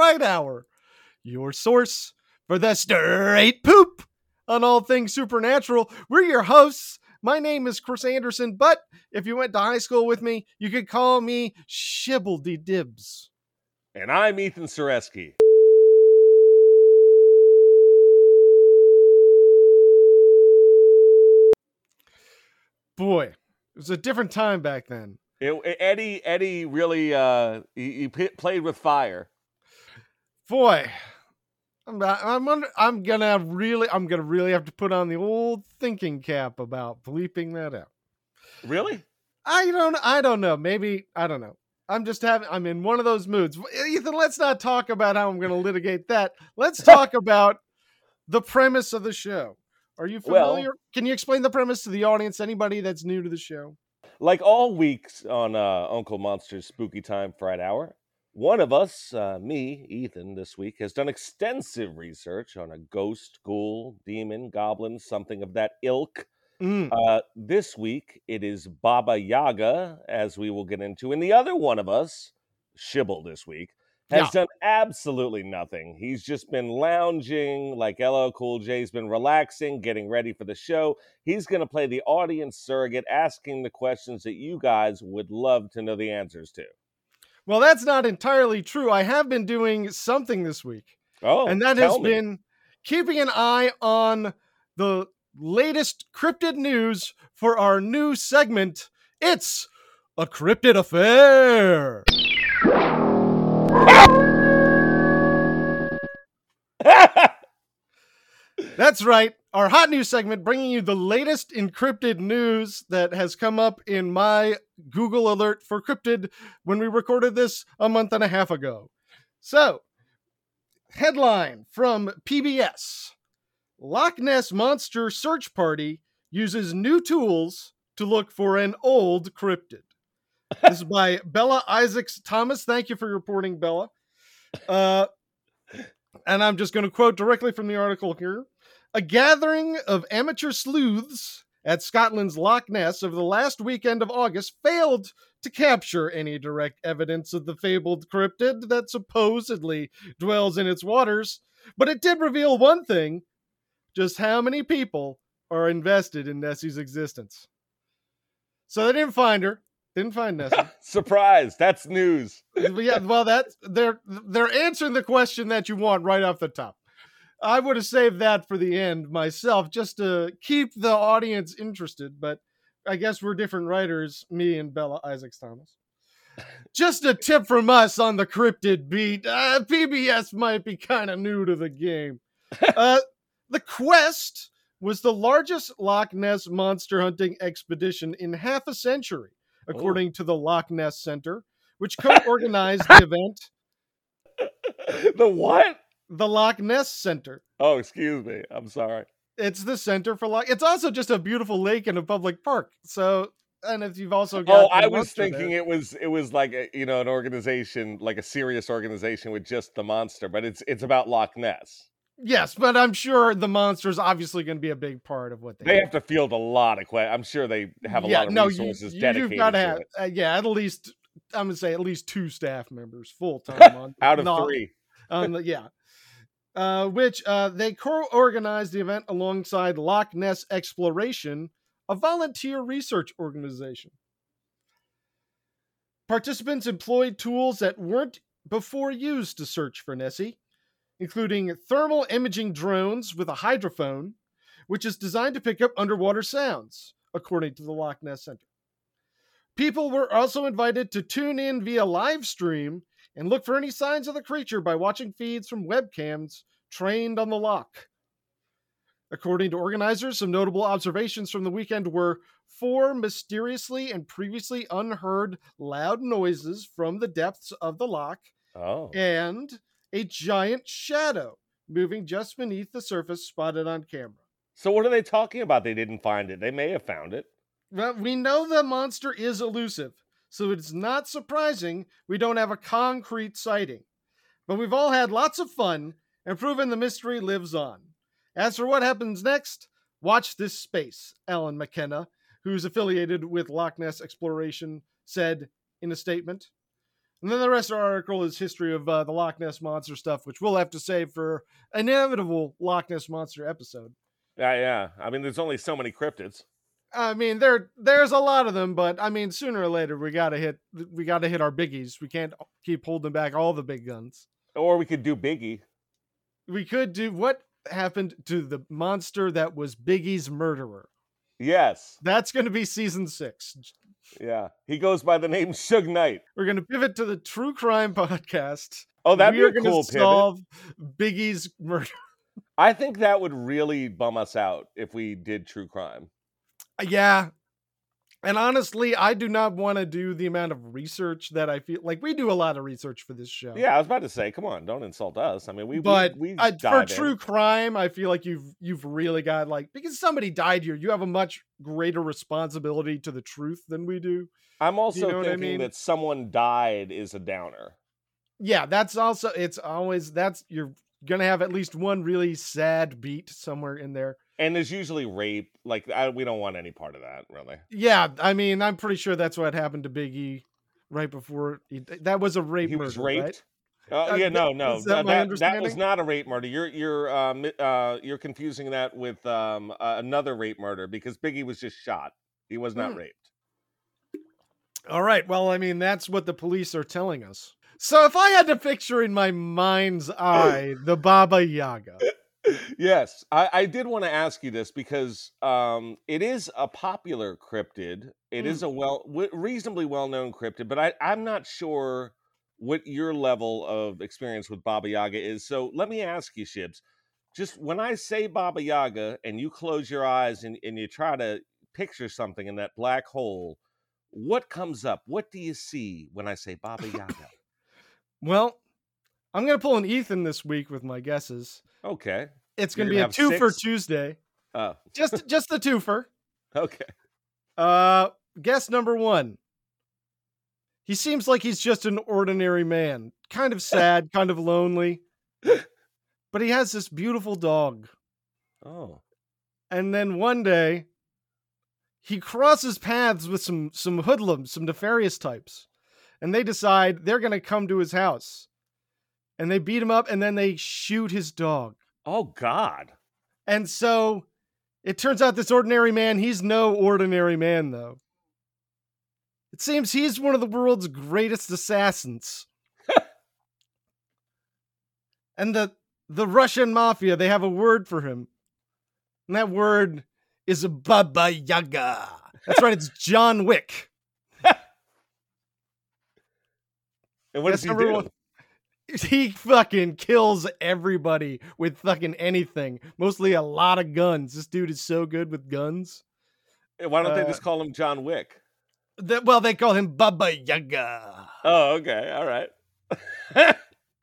Uncle Monster's Spooky Time Fright Hour, your source for the straight poop on all things supernatural. We're your hosts. My name is Chris Anderson, but if you went to high school with me, you could call me Shibbledy Dibs. And I'm Ethan Sureski. Boy, it was a different time back then. It, Eddie Eddie really uh, he, he p- played with fire. Boy, I'm I'm under, I'm gonna really I'm gonna really have to put on the old thinking cap about bleeping that out. Really? I don't I don't know. Maybe I don't know. I'm just having I'm in one of those moods. Ethan, let's not talk about how I'm to litigate that. Let's talk about the premise of the show. Are you familiar? Well, Can you explain the premise to the audience? Anybody that's new to the show? Like all weeks on uh, Uncle Monster's Spooky Time Fright Hour, one of us, uh, me, Ethan, this week has done extensive research on a ghost, ghoul, demon, goblin, something of that ilk. Mm. Uh, this week it is Baba Yaga, as we will get into, and the other one of us, Shibble, this week has yeah. done absolutely nothing. He's just been lounging like LL Cool J's been relaxing, getting ready for the show. He's going to play the audience surrogate, asking the questions that you guys would love to know the answers to. Well, that's not entirely true. I have been doing something this week. Oh, and that has me. been keeping an eye on the latest cryptid news for our new segment. It's a cryptid affair. That's right. Our hot news segment bringing you the latest encrypted news that has come up in my Google alert for cryptid when we recorded this a month and a half ago. So, headline from PBS Loch Ness Monster Search Party uses new tools to look for an old cryptid. This is by Bella Isaacs Thomas. Thank you for reporting, Bella. Uh, and I'm just going to quote directly from the article here. A gathering of amateur sleuths at Scotland's Loch Ness over the last weekend of August failed to capture any direct evidence of the fabled cryptid that supposedly dwells in its waters, but it did reveal one thing just how many people are invested in Nessie's existence. So they didn't find her. Didn't find Nessie. Surprise! That's news. yeah, well, that's they're they're answering the question that you want right off the top. I would have saved that for the end myself, just to keep the audience interested. But I guess we're different writers, me and Bella Isaacs Thomas. Just a tip from us on the cryptid beat. Uh, PBS might be kind of new to the game. Uh, the quest was the largest Loch Ness monster hunting expedition in half a century according oh. to the Loch Ness Center, which co-organized the event. The what? The Loch Ness Center. Oh, excuse me. I'm sorry. It's the center for Loch. It's also just a beautiful lake and a public park. So, and if you've also got. Oh, I was thinking there. it was it was like a, you know an organization like a serious organization with just the monster, but it's it's about Loch Ness. Yes, but I'm sure the monster's obviously going to be a big part of what they. They do. have to field a lot of questions. I'm sure they have a yeah, lot of no, resources you, dedicated. You've got to have, uh, yeah, at least I'm going to say at least two staff members full time on out of not, three. Um, yeah, uh, which uh, they co-organized the event alongside Loch Ness Exploration, a volunteer research organization. Participants employed tools that weren't before used to search for Nessie including thermal imaging drones with a hydrophone, which is designed to pick up underwater sounds, according to the Loch Ness Center. People were also invited to tune in via live stream and look for any signs of the creature by watching feeds from webcams trained on the Loch. According to organizers, some notable observations from the weekend were four mysteriously and previously unheard loud noises from the depths of the Loch, oh. and a giant shadow moving just beneath the surface spotted on camera. So, what are they talking about? They didn't find it. They may have found it. Well, we know the monster is elusive, so it's not surprising we don't have a concrete sighting. But we've all had lots of fun and proven the mystery lives on. As for what happens next, watch this space, Alan McKenna, who's affiliated with Loch Ness Exploration, said in a statement. And then the rest of our article is history of uh, the Loch Ness monster stuff, which we'll have to save for inevitable Loch Ness monster episode. Yeah, yeah. I mean, there's only so many cryptids. I mean, there there's a lot of them, but I mean, sooner or later we gotta hit we gotta hit our biggies. We can't keep holding back all the big guns. Or we could do Biggie. We could do what happened to the monster that was Biggie's murderer. Yes. That's going to be season six. Yeah. He goes by the name Suge Knight. We're going to pivot to the true crime podcast. Oh, that'd we be a cool pivot. solve Biggie's murder. I think that would really bum us out if we did true crime. Uh, yeah. And honestly, I do not want to do the amount of research that I feel like we do a lot of research for this show. Yeah, I was about to say, come on, don't insult us. I mean, we, we- but we, uh, I, for in. true crime, I feel like you've you've really got like because somebody died here, you have a much greater responsibility to the truth than we do. I'm also know what I thinking mean? that someone died is a downer. Yeah, that's also it's always that's you're gonna have at least one really sad beat somewhere in there. And there's usually rape. Like, I, we don't want any part of that, really. Yeah, I mean, I'm pretty sure that's what happened to Biggie right before he, that was a rape. he was murder, right? raped. Uh, yeah, no, no, is that that, my that, that was not a rape murder. You're you're uh, mi- uh, you're confusing that with um, uh, another rape murder because Biggie was just shot. He was not Hmm. raped. All right. Well, I mean, that's what the police are telling us. So if I had to picture in my mind's eye the Baba Yaga, yes, I, I did want to ask you this because um, it is a popular cryptid. It is Mm. a well, w- reasonably well-known cryptid, but I, I'm not sure what your level of experience with Baba Yaga is. So let me ask you, Shibs. Just when I say Baba Yaga and you close your eyes and, and you try to picture something in that black hole, what comes up? What do you see when I say Baba Yaga? well, I'm going to pull an Ethan this week with my guesses. Okay. It's going to be a two for? Tuesday. Oh, Just just the twofer. okay. Uh, guess number one. He seems like he's just an ordinary man, kind of sad, kind of lonely, but he has this beautiful dog. Oh. And then one day, he crosses paths with some some hoodlums, some nefarious types, and they decide they're gonna come to his house, and they beat him up, and then they shoot his dog. Oh God. And so it turns out this ordinary man, he's no ordinary man, though. It seems he's one of the world's greatest assassins. and the the Russian mafia, they have a word for him. And that word is Baba Yaga. That's right, it's John Wick. And what does he do? one. He fucking kills everybody with fucking anything. Mostly a lot of guns. This dude is so good with guns. Why don't they uh, just call him John Wick? That, well, they call him Baba Yaga. Oh, okay. All right.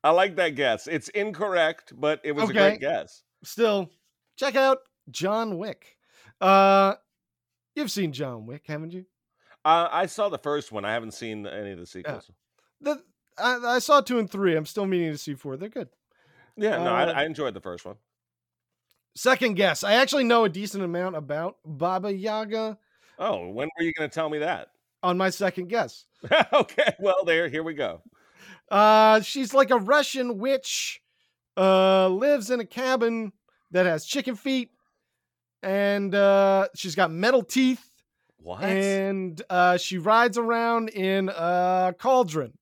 I like that guess. It's incorrect, but it was a Okay. great guess. Still, check out John Wick. Uh, you've seen John Wick, haven't you? Uh, I saw the first one. I haven't seen any of the sequels. The I, I saw two and three. I'm still meaning to see four. They're good. Yeah, no, Uh, I, I enjoyed the first one. Second guess. I actually know a decent amount about Baba Yaga Oh, when were you going to tell me that? on my second guess. okay, well, there, here we go. Uh, she's like a Russian witch. Uh, lives in a cabin that has chicken feet, and uh, she's got metal teeth. What? and uh, she rides around in a cauldron.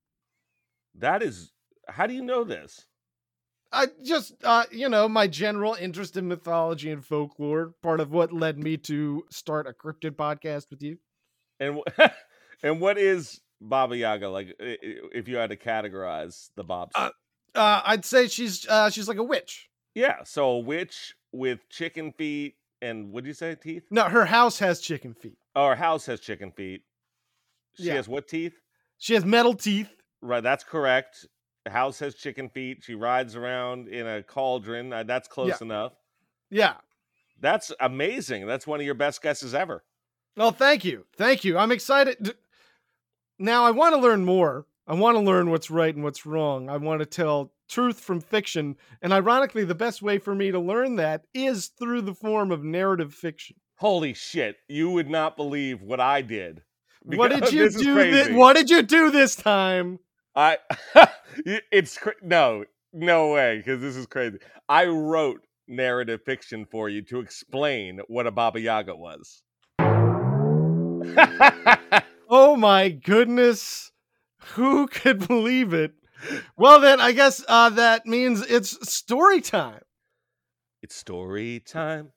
That is. How do you know this? I just, uh, you know, my general interest in mythology and folklore, part of what led me to start a cryptid podcast with you. And and what is Baba Yaga like? If you had to categorize the Bobs, Uh, Uh, I'd say she's uh, she's like a witch. yeah. So a witch with chicken feet and what do you say teeth? No, her house has chicken feet. Oh, her house has chicken feet. She Yeah. has what teeth? She has metal teeth. Right, that's correct. The house has chicken feet. She rides around in a cauldron. Uh, that's close enough. Yeah. That's amazing. That's one of your best guesses ever. Well, thank you. Thank you. I'm excited. Now, I want to learn more. I want to learn what's right and what's wrong. I want to tell truth from fiction. And ironically, the best way for me to learn that is through the form of narrative fiction. Holy shit! You would not believe what I did. what did you do? Thi- what did you do this time? I it's no no way because this is crazy. I wrote narrative fiction for you to explain what a Baba Yaga was. Oh my goodness. Who could believe it? Well, then I guess uh, that means it's story time. it's story time,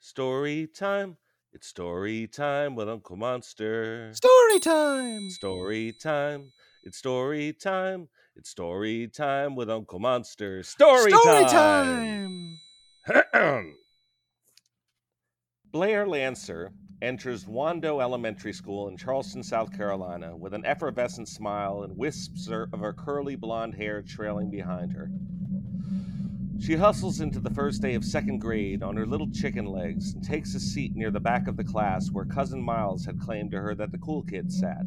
story time. It's story time with Uncle Monster. Story time. Story time. It's story time. It's story time with Uncle Monster. Story, Story time. time. Blair Lancer enters Wando Elementary School in Charleston, South Carolina, with an effervescent smile and wisps of her curly blonde hair trailing behind her. She hustles into the first day of second grade on her little chicken legs and takes a seat near the back of the class where Cousin Miles had claimed to her that the cool kids sat.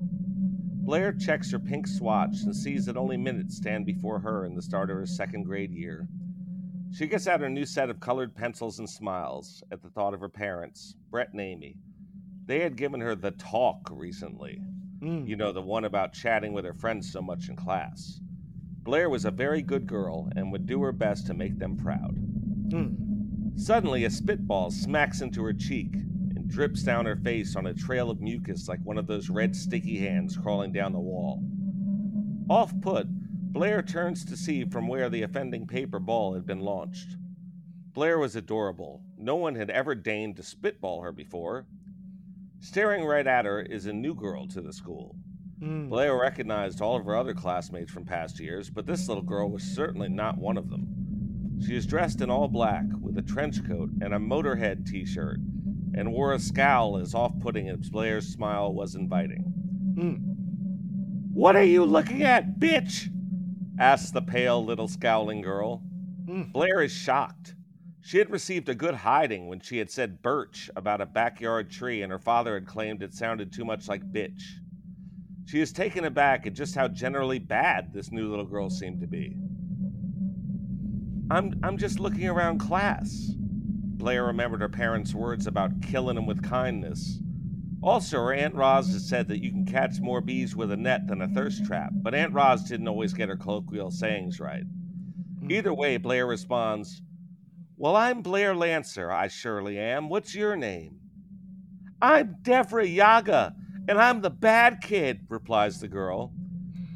Blair checks her pink swatch and sees that only minutes stand before her in the start of her second grade year. She gets out her new set of colored pencils and smiles at the thought of her parents, Brett and Amy. They had given her the talk recently. Mm. You know, the one about chatting with her friends so much in class. Blair was a very good girl and would do her best to make them proud. Mm. Suddenly, a spitball smacks into her cheek and drips down her face on a trail of mucus like one of those red sticky hands crawling down the wall. Off put, Blair turns to see from where the offending paper ball had been launched. Blair was adorable. No one had ever deigned to spitball her before. Staring right at her is a new girl to the school. Mm. Blair recognized all of her other classmates from past years, but this little girl was certainly not one of them. She is dressed in all black with a trench coat and a Motorhead t shirt, and wore a scowl as off putting as Blair's smile was inviting. Mm. What are you looking at, bitch? asked the pale little scowling girl. Mm. Blair is shocked. She had received a good hiding when she had said birch about a backyard tree, and her father had claimed it sounded too much like bitch. She is taken aback at just how generally bad this new little girl seemed to be. I'm I'm just looking around class. Blair remembered her parents' words about killing them with kindness. Also, her Aunt Roz had said that you can catch more bees with a net than a thirst trap, but Aunt Roz didn't always get her colloquial sayings right. Hmm. Either way, Blair responds, Well, I'm Blair Lancer, I surely am. What's your name? I'm Devra Yaga, and I'm the bad kid, replies the girl.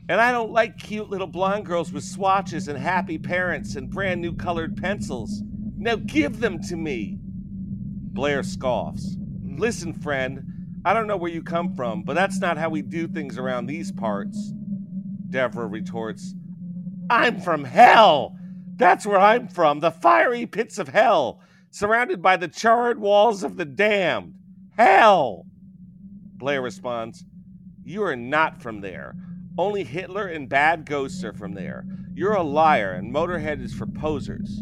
And I don't like cute little blonde girls with swatches and happy parents and brand new colored pencils. Now give them to me. Blair scoffs. Mm. Listen, friend, I don't know where you come from, but that's not how we do things around these parts. Devra retorts, I'm from hell. That's where I'm from, the fiery pits of hell, surrounded by the charred walls of the damned. Hell. Blair responds, You are not from there. Only Hitler and bad ghosts are from there. You're a liar, and Motorhead is for posers.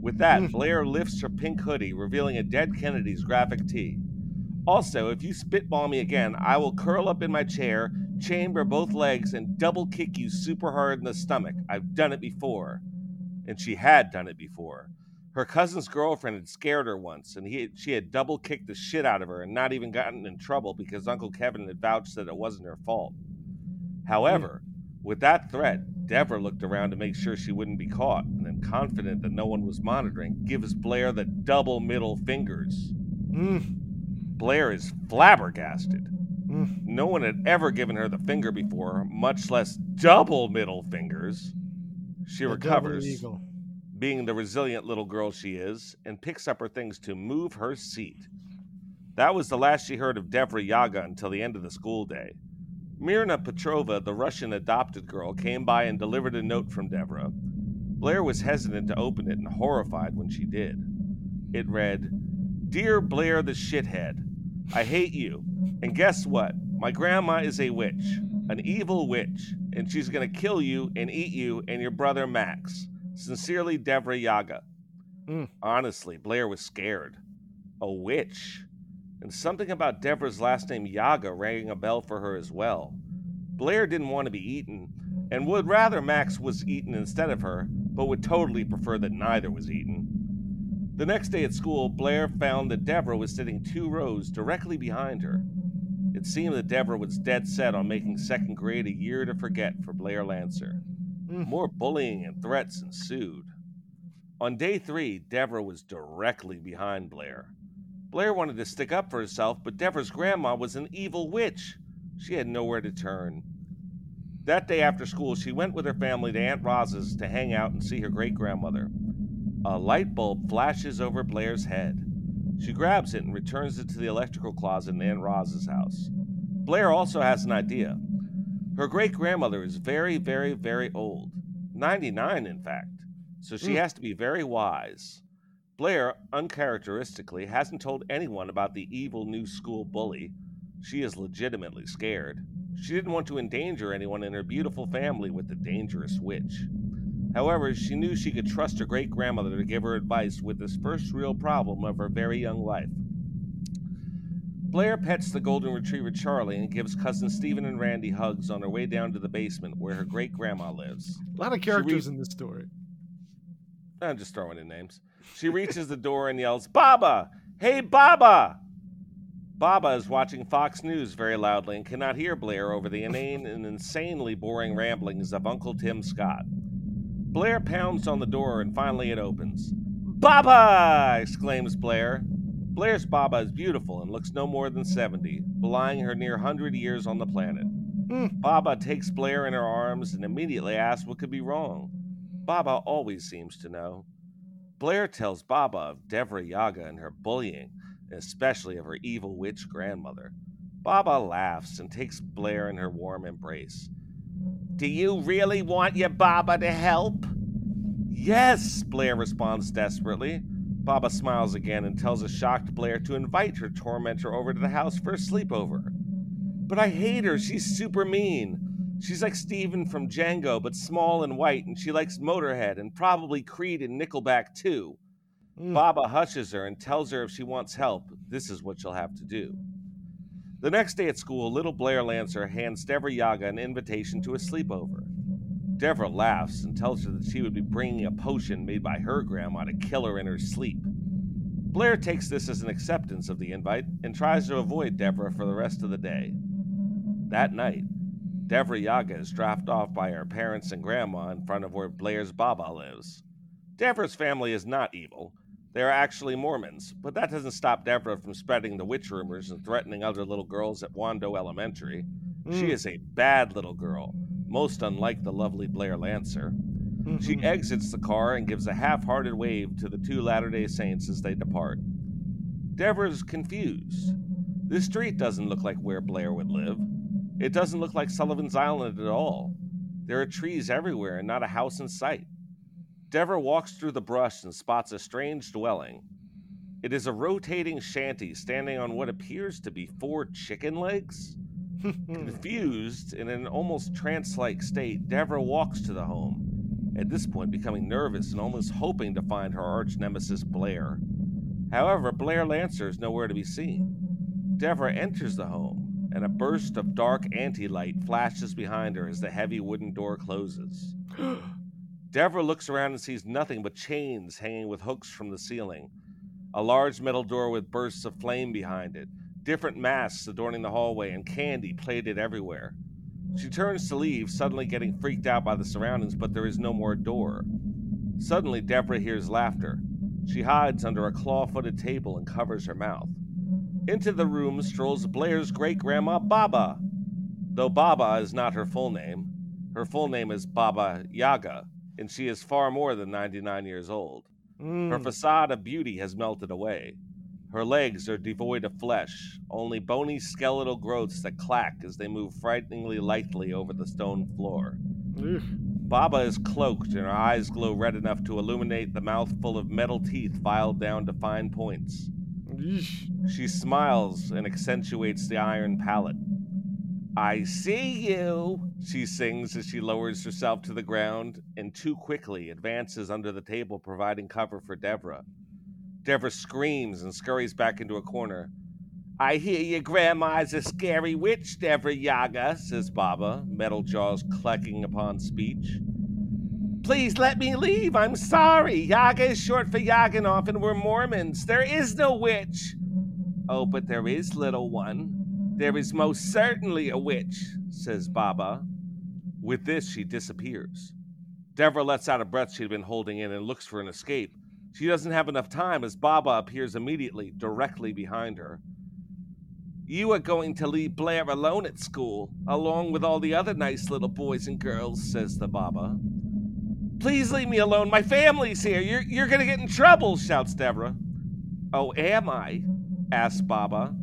With that, Mm. Blair lifts her pink hoodie, revealing a Dead Kennedys graphic tee. Also, if you spitball me again, I will curl up in my chair, chamber both legs, and double kick you super hard in the stomach. I've done it before. And she had done it before. Her cousin's girlfriend had scared her once, and he, she had double kicked the shit out of her and not even gotten in trouble because Uncle Kevin had vouched that it wasn't her fault. However, with that threat, Devra looked around to make sure she wouldn't be caught, and then, confident that no one was monitoring, gives Blair the double middle fingers. Mm. Blair is flabbergasted. Mm. No one had ever given her the finger before, much less double middle fingers. She The recovers, being the resilient little girl she is, and picks up her things to move her seat. That was the last she heard of Devra Yaga until the end of the school day. Mirna Petrova, the Russian adopted girl, came by and delivered a note from Devra. Blair was hesitant to open it and horrified when she did. It read, Dear Blair the shithead, I hate you. And guess what? My grandma is a witch, an evil witch, and she's going to kill you and eat you and your brother Max. Sincerely, Devra Yaga. Mm. Honestly, Blair was scared. A witch. And something about Devra's last name Yaga rang a bell for her as well. Blair didn't want to be eaten, and would rather Max was eaten instead of her, but would totally prefer that neither was eaten. The next day at school, Blair found that Devra was sitting two rows directly behind her. It seemed that Deborah was dead set on making second grade a year to forget for Blair Lancer. Mm. More bullying and threats ensued. On day three, Deborah was directly behind Blair. Blair wanted to stick up for herself, but Deborah's grandma was an evil witch. She had nowhere to turn. That day after school, she went with her family to Aunt Roz's to hang out and see her great grandmother. A light bulb flashes over Blair's head. She grabs it and returns it to the electrical closet in Aunt Roz's house. Blair also has an idea. Her great grandmother is very, very, very old 99, in fact, so she Mm. has to be very wise. Blair, uncharacteristically, hasn't told anyone about the evil new school bully. She is legitimately scared. She didn't want to endanger anyone in her beautiful family with the dangerous witch. However, she knew she could trust her great grandmother to give her advice with this first real problem of her very young life. Blair pets the golden retriever Charlie and gives cousin Stephen and Randy hugs on her way down to the basement where her great grandma lives. A lot of characters in this story. I'm just throwing in names. She reaches the door and yells, Baba! Hey, Baba! Baba is watching Fox News very loudly and cannot hear Blair over the inane and insanely boring ramblings of Uncle Tim Scott. Blair pounds on the door and finally it opens. Baba! exclaims Blair. Blair's Baba is beautiful and looks no more than 70, belying her near 100 years on the planet. Hmm. Baba takes Blair in her arms and immediately asks what could be wrong. Baba always seems to know. Blair tells Baba of Devra Yaga and her bullying, especially of her evil witch grandmother. Baba laughs and takes Blair in her warm embrace. Do you really want your Baba to help? Yes, Blair responds desperately. Baba smiles again and tells a shocked Blair to invite her tormentor over to the house for a sleepover. But I hate her. She's super mean. She's like Steven from Django, but small and white, and she likes Motorhead and probably Creed and Nickelback too. Mm. Baba hushes her and tells her if she wants help, this is what she'll have to do. The next day at school, little Blair Lancer hands Devra Yaga an invitation to a sleepover. Devra laughs and tells her that she would be bringing a potion made by her grandma to kill her in her sleep. Blair takes this as an acceptance of the invite and tries to avoid Devra for the rest of the day. That night, Devra Yaga is dropped off by her parents and grandma in front of where Blair's Baba lives. Devra's family is not evil. They are actually Mormons, but that doesn't stop Devra from spreading the witch rumors and threatening other little girls at Wando Elementary. She Mm. is a bad little girl, most unlike the lovely Blair Lancer. She Mhm. exits the car and gives a half hearted wave to the two Latter day Saints as they depart. Devra's confused. This street doesn't look like where Blair would live. It doesn't look like Sullivan's Island at all. There are trees everywhere and not a house in sight. Dever walks through the brush and spots a strange dwelling. It is a rotating shanty standing on what appears to be four chicken legs. Confused and in an almost trance like state, Dever walks to the home, at this point becoming nervous and almost hoping to find her arch nemesis Blair. However, Blair Lancer is nowhere to be seen. Dever enters the home, and a burst of dark anti light flashes behind her as the heavy wooden door closes. Devra looks around and sees nothing but chains hanging with hooks from the ceiling, a large metal door with bursts of flame behind it, different masks adorning the hallway, and candy plated everywhere. She turns to leave, suddenly getting freaked out by the surroundings, but there is no more door. Suddenly, Devra hears laughter. She hides under a claw footed table and covers her mouth. Into the room strolls Blair's great grandma, Baba. Though Baba is not her full name, her full name is Baba Yaga, and she is far more than 99 years old. Her Mm. facade of beauty has melted away. Her legs are devoid of flesh, only bony skeletal growths that clack as they move frighteningly lightly over the stone floor. Ugh. Baba is cloaked, and her eyes glow red enough to illuminate the mouth full of metal teeth filed down to fine points. She smiles and accentuates the iron palate. I see you, she sings as she lowers herself to the ground and too quickly advances under the table, providing cover for Devra. Devra screams and scurries back into a corner. I hear your grandma's a scary witch, Devra Yaga, says Baba, metal jaws clucking upon speech. Please let me leave. I'm sorry. Yaga is short for Yaganoff, and we're Mormons. There is no witch. Oh, but there is, little one. There is most certainly a witch, says Baba. With this, she disappears. Devra lets out a breath she'd been holding in and looks for an escape. She doesn't have enough time as Baba appears immediately, directly behind her. You are going to leave Blair alone at school, along with all the other nice little boys and girls, says the Baba. Please leave me alone. My family's here. You're, you're going to get in trouble, shouts Devra. Oh, am I? asks Baba.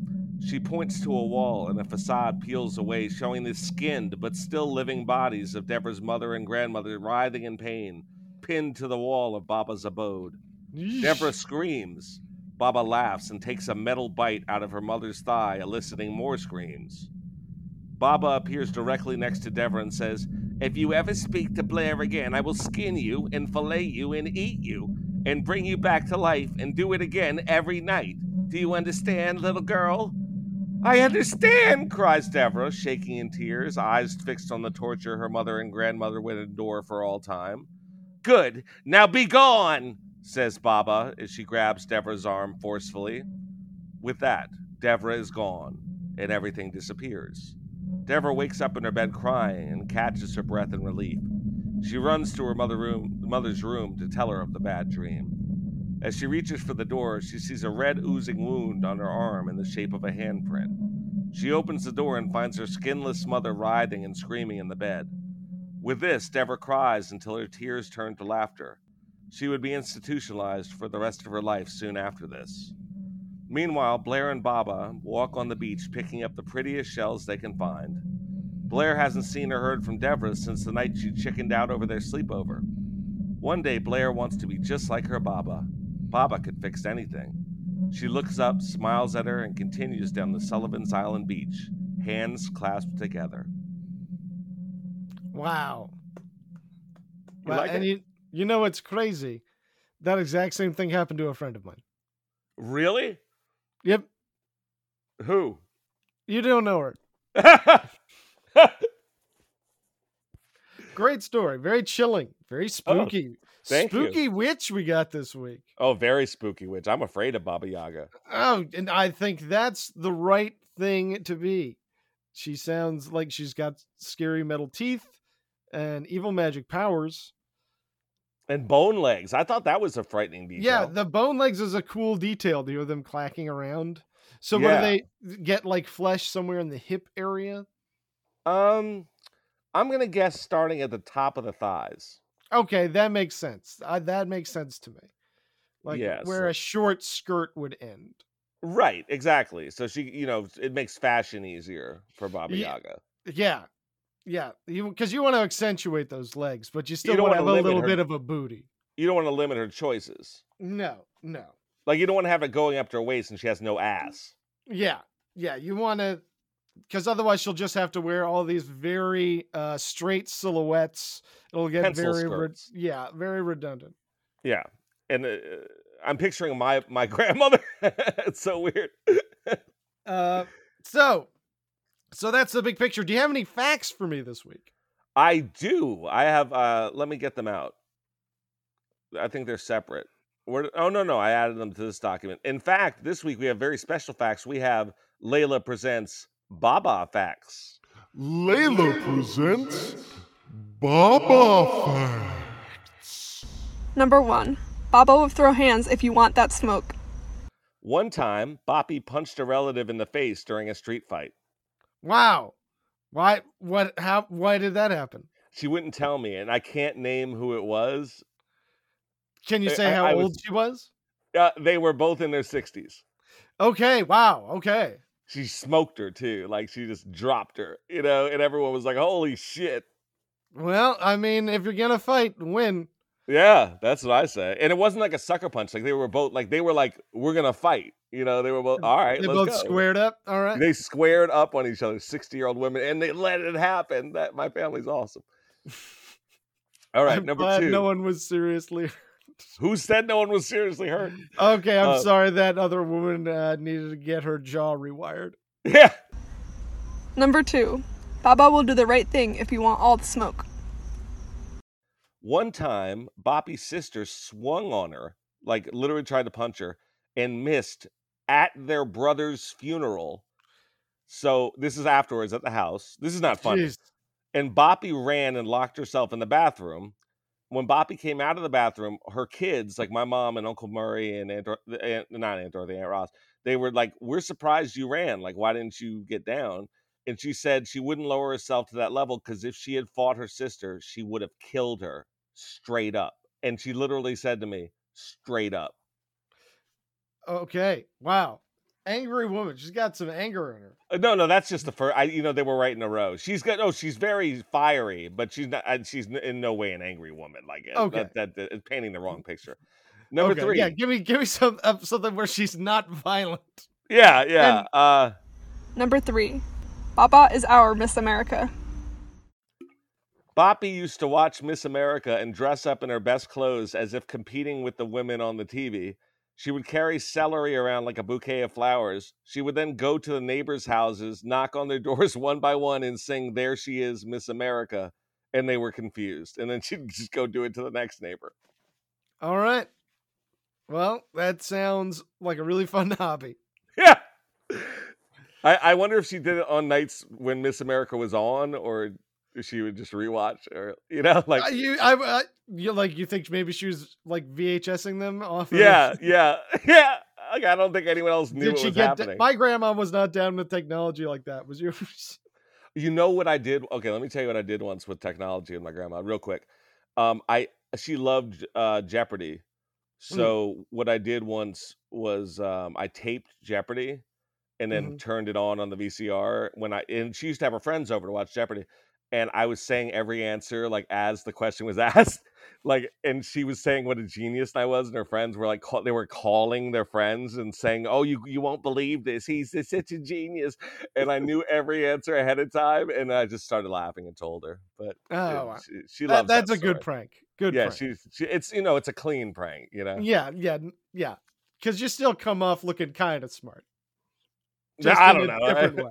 She points to a wall, and a facade peels away, showing the skinned but still living bodies of Devra's mother and grandmother writhing in pain, pinned to the wall of Baba's abode. Devra screams. Baba laughs and takes a metal bite out of her mother's thigh, eliciting more screams. Baba appears directly next to Devra and says, If you ever speak to Blair again, I will skin you and fillet you and eat you and bring you back to life and do it again every night. Do you understand, little girl? I understand, cries Devra, shaking in tears, eyes fixed on the torture her mother and grandmother would endure for all time. Good. Now be gone, says Baba as she grabs Devra's arm forcefully. With that, Devra is gone, and everything disappears. Devra wakes up in her bed crying and catches her breath in relief. She runs to her mother room, mother's room to tell her of the bad dream. As she reaches for the door, she sees a red oozing wound on her arm in the shape of a handprint. She opens the door and finds her skinless mother writhing and screaming in the bed. With this, Devra cries until her tears turn to laughter. She would be institutionalized for the rest of her life soon after this. Meanwhile, Blair and Baba walk on the beach picking up the prettiest shells they can find. Blair hasn't seen or heard from Devra since the night she chickened out over their sleepover. One day, Blair wants to be just like her Baba. Baba could fix anything. She looks up, smiles at her, and continues down the Sullivan's Island beach, hands clasped together. Wow. You Well, like and it? you you know what's crazy? That exact same thing happened to a friend of mine. Really? Yep. Who? You don't know her. Great story. Very chilling. Very oh, spooky. Oh, thank you. spooky witch we got this week. oh, very spooky witch. I'm afraid of Baba Yaga. Oh, and I think that's the right thing to be. She sounds like she's got scary metal teeth and evil magic powers. And bone legs. I thought that was a frightening detail. Yeah, the bone legs is a cool detail. Do you hear them clacking around? So Yeah. where they get like flesh somewhere in the hip area? Um, I'm gonna guess starting at the top of the thighs. Okay, that makes sense. Uh, that makes sense to me. Like Yeah, where so- a short skirt would end. Right, exactly. So she, you know, it makes fashion easier for Baba Yeah. Yaga. Yeah. Yeah, you because you, want to accentuate those legs, but you still don't want to have a little her- bit of a booty. You don't want to limit her choices. No, no. Like you don't want to have it going up to her waist and she has no ass. Yeah, yeah. You want to, because otherwise she'll just have to wear all these very uh, straight silhouettes. It'll get Pencil very, re- yeah, very redundant. Yeah, and uh, I'm picturing my my grandmother. it's so weird. Uh, so, so that's the big picture. Do you have any facts for me this week? I do. I have. uh Let me get them out. I think they're separate. Where, oh no, no, I added them to this document. In fact, this week we have very special facts. We have Layla presents Baba facts. Layla presents Baba Facts. Number one, Baba will throw hands if you want that smoke. One time, Boppy punched a relative in the face during a street fight. Wow. Why? What? How? Why did that happen? She wouldn't tell me, and I can't name who it was. Can you say I- how I was- old she was? Uh, they were both in their sixties. Okay. Wow. Okay. She smoked her too, like she just dropped her, you know. And everyone was like, "Holy shit!" Well, I mean, if you're gonna fight, win. Yeah, that's what I say. And it wasn't like a sucker punch. Like they were both like they were like, "We're gonna fight," you know. They were both all right. They let's both go." squared up. All right. They squared up on each other, sixty-year-old women, and they let it happen. That my family's awesome. All right, I'm number glad two. No one was seriously. Who said no one was seriously hurt? Okay, I'm Uh, sorry that other woman uh, needed to get her jaw rewired. Yeah. Number two, Baba will do the right thing if you want all the smoke. One time, Boppy's sister swung on her, like literally tried to punch her, and missed at their brother's funeral. So this is afterwards at the house. This is not funny. Jeez. And Boppy ran and locked herself in the bathroom. When Boppy came out of the bathroom, her kids, like my mom and Uncle Murray and Aunt, Aunt not Aunt Dorothy, Aunt Ross, they were like, "We're surprised you ran. Like, why didn't you get down?" And she said she wouldn't lower herself to that level because if she had fought her sister, she would have killed her straight up. And she literally said to me, straight up. Okay. Wow. Angry woman. She's got some anger in her. Uh, No, no, that's just the first. I, you know, they were right in a row. She's got. Oh, she's very fiery, but she's not. and She's in no way an angry woman. Like uh, Okay. that, that, that is painting the wrong picture. Number Okay, three. Yeah, give me give me some uh, something where she's not violent. yeah, yeah. uh, Number three, Baba is our Miss America. Boppy used to watch Miss America and dress up in her best clothes as if competing with the women on the TV. She would carry celery around like a bouquet of flowers. She would then go to the neighbors' houses, knock on their doors one by one, and sing, There she is, Miss America. And they were confused. And then she'd just go do it to the next neighbor. All right. Well, that sounds like a really fun hobby. Yeah. I, I wonder if she did it on nights when Miss America was on, or she would just rewatch, or you know, like Uh, you, I, I, you like you think maybe she was like VHSing them off? of- yeah, yeah, yeah. Like I don't think anyone else knew Did what she was get? happening. my grandma was not down with technology like that. Was yours? You know what I did? Okay, let me tell you what I did once with technology and my grandma, real quick. Um, I she loved uh, Jeopardy, so what I did once was um, I taped Jeopardy and then Mhm. turned it on on the VCR when I and she used to have her friends over to watch Jeopardy, and I was saying every answer like as the question was asked, like, and she was saying what a genius I was, and her friends were like, call, they were calling their friends and saying, "Oh, you you won't believe this. He's, such a genius," and I knew every answer ahead of time, and I just started laughing and told her. But Oh, she, she That- loves that's that a good prank. Good. Yeah, prank. she's she, it's you know it's a clean prank, you know. Yeah, yeah, yeah. Because you still come off looking kind of smart. Just I don't know.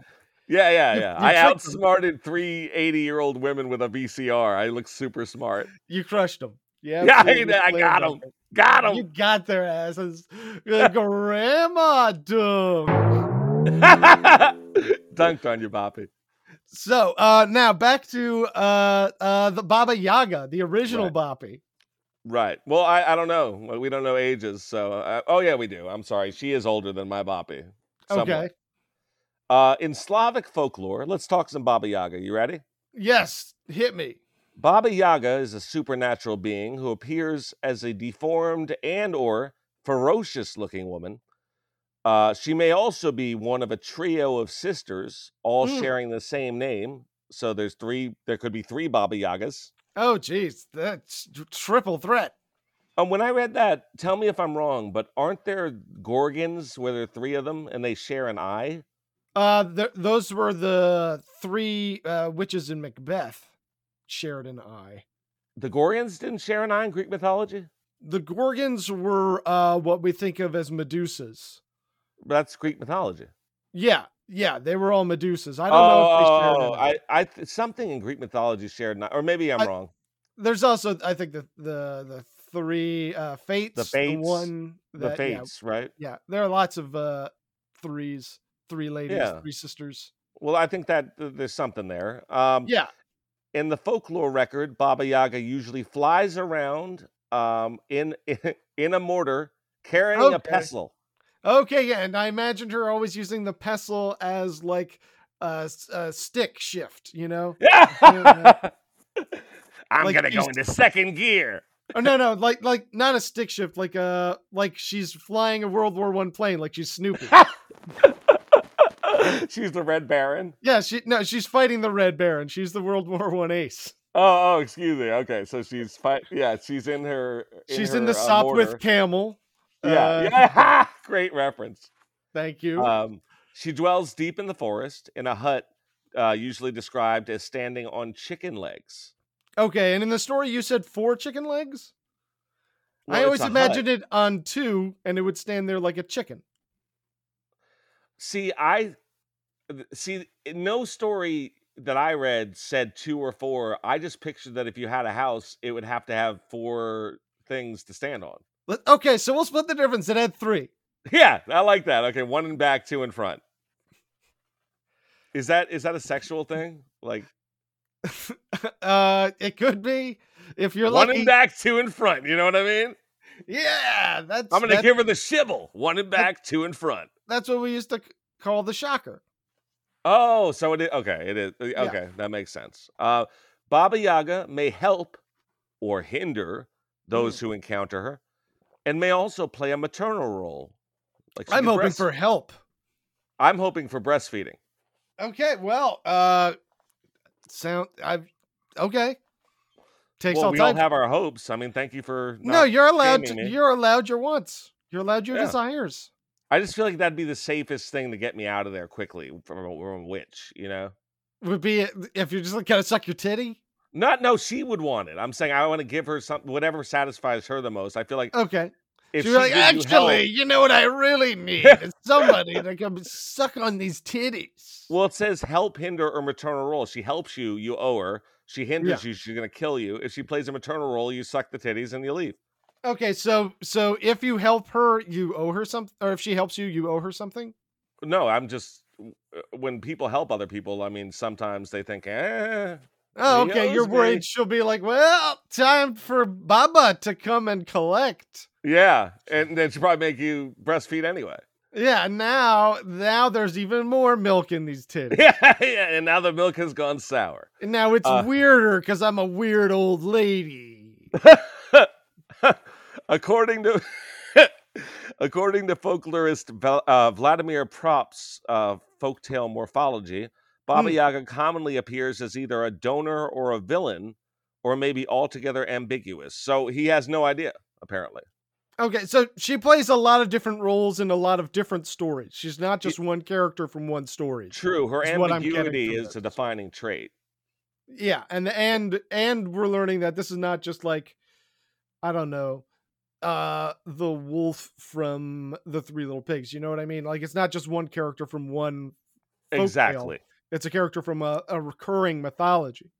Yeah, yeah, You- yeah. you I outsmarted three 80 year old women with a VCR. I look super smart. You crushed them. Yeah, Yeah, I- I got them. Got them. You got their asses. Like, Grandma dunk. Dunked on you, Boppy. So uh now back to uh uh the Baba Yaga, the original Right. Boppy. Right. Well, I, I don't know. We don't know ages. So, uh, oh, yeah, we do. I'm sorry. She is older than my Boppy. somewhat. Okay. Uh, in Slavic folklore, let's talk some Baba Yaga. You ready? Yes, hit me. Baba Yaga is a supernatural being who appears as a deformed and or ferocious looking woman. Uh, she may also be one of a trio of sisters, all Mm. sharing the same name. So there's three. There could be three Baba Yagas. Oh geez, that's triple threat. Um, when I read that, tell me if I'm wrong, but aren't there Gorgons where there are three of them and they share an eye? Uh th- those were the three uh witches in Macbeth shared an eye. The Gorgons didn't share an eye in Greek mythology. The Gorgons were uh what we think of as Medusas. That's Greek mythology. Yeah, yeah, they were all Medusas. I don't know if they shared Oh, an eye. I, I th- something in Greek mythology shared, an eye, or maybe I'm I- wrong. There's also I think the the the three uh fates, fates, one The that, yeah, fates, right? yeah, there are lots of uh threes, three ladies, Yeah. three sisters. Well, I think that th- there's something there. Um, Yeah. in the folklore record, Baba Yaga usually flies around um, in in a mortar carrying a pestle. Okay, yeah, and I imagined her always using the pestle as like a stick shift, you know? Yeah. I'm Like gonna go into second gear. Oh no, no, like like not a stick shift, like uh like she's flying a World War One plane, like she's Snoopy. She's the Red Baron. yeah, she no, she's fighting the Red Baron. She's the World War One ace. Oh, oh, excuse me. Okay, so she's fight. Yeah, she's in her. she's her, in the uh, Sopwith mortar. camel. Yeah, Uh, yeah. Great reference. Thank you. Um, she dwells deep in the forest in a hut, uh, usually described as standing on chicken legs. okay, and in the story you said four chicken legs? Well, I always a hut. imagined it on two and it would stand there like a chicken. See, I see. No story that I read said two or four. I just pictured that if you had a house, it would have to have four things to stand on. Okay, so we'll split the difference. It had three. Yeah, I like that. Okay, one in back, two in front. Is that is that a sexual thing? Like uh, it could be if you're one lucky. in back, two in front. You know what I mean? Yeah, that's I'm gonna that- give her the shibble. One in back, two in front. that's what we used to call the shocker. Oh, so it is okay. It is uh, okay. That makes sense. Uh, Baba Yaga may help or hinder those Mm. who encounter her, and may also play a maternal role. Like I'm hoping breast- for help. I'm hoping for breastfeeding. Okay, well, uh, sound I've okay. Takes well, all we time. all have our hopes. I mean, thank you for. no, you're allowed. To, you're allowed your wants. You're allowed your Yeah. desires. I just feel like that'd be the safest thing to get me out of there quickly from a, from a witch. You know. Would be if you're just like gonna suck your titty. Not no, she would want it. I'm saying I want to give her something, whatever satisfies her the most. I feel like Okay. if She's she like, you actually, help- you know what I really need is somebody to come suck on these titties. well, it says help, hinder, or maternal role. She helps you, you owe her. She hinders you, she's gonna kill you. If she plays a maternal role, you suck the titties and you leave. Okay, so so if you help her, you owe her something, or if she helps you, you owe her something. No, I'm just uh, when people help other people. I mean, sometimes they think, eh. Oh, okay. You're me. worried she'll be like, well, time for Baba to come and collect. Yeah, and then she probably make you breastfeed anyway. Yeah, now now there's even more milk in these titties. Yeah, yeah, and now the milk has gone sour. And now it's Uh, weirder because I'm a weird old lady. according to according to folklorist uh, Vladimir Propp's uh, folktale morphology, Baba Hmm. Yaga commonly appears as either a donor or a villain, or maybe altogether ambiguous. So he has no idea, apparently. Okay, so she plays a lot of different roles in a lot of different stories. She's not just one character from one story. True, her what I'm getting ambiguity is this. a defining trait. Yeah, and and and we're learning that this is not just like I don't know, uh the wolf from the Three Little Pigs. You know what I mean? Like it's not just one character from one. Exactly. It's a character from a, a recurring mythology.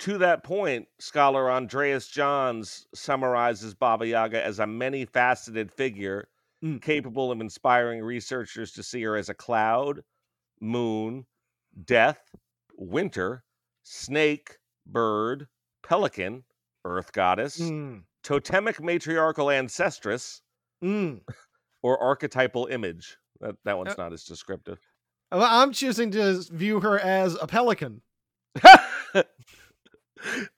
To that point, scholar Andreas Johns summarizes Baba Yaga as a many faceted figure Mm. capable of inspiring researchers to see her as a cloud, moon, death, winter, snake, bird, pelican, earth goddess, Mm, totemic matriarchal ancestress, mm. or archetypal image. That, that one's Uh, not as descriptive. Well, I'm choosing to view her as a pelican. I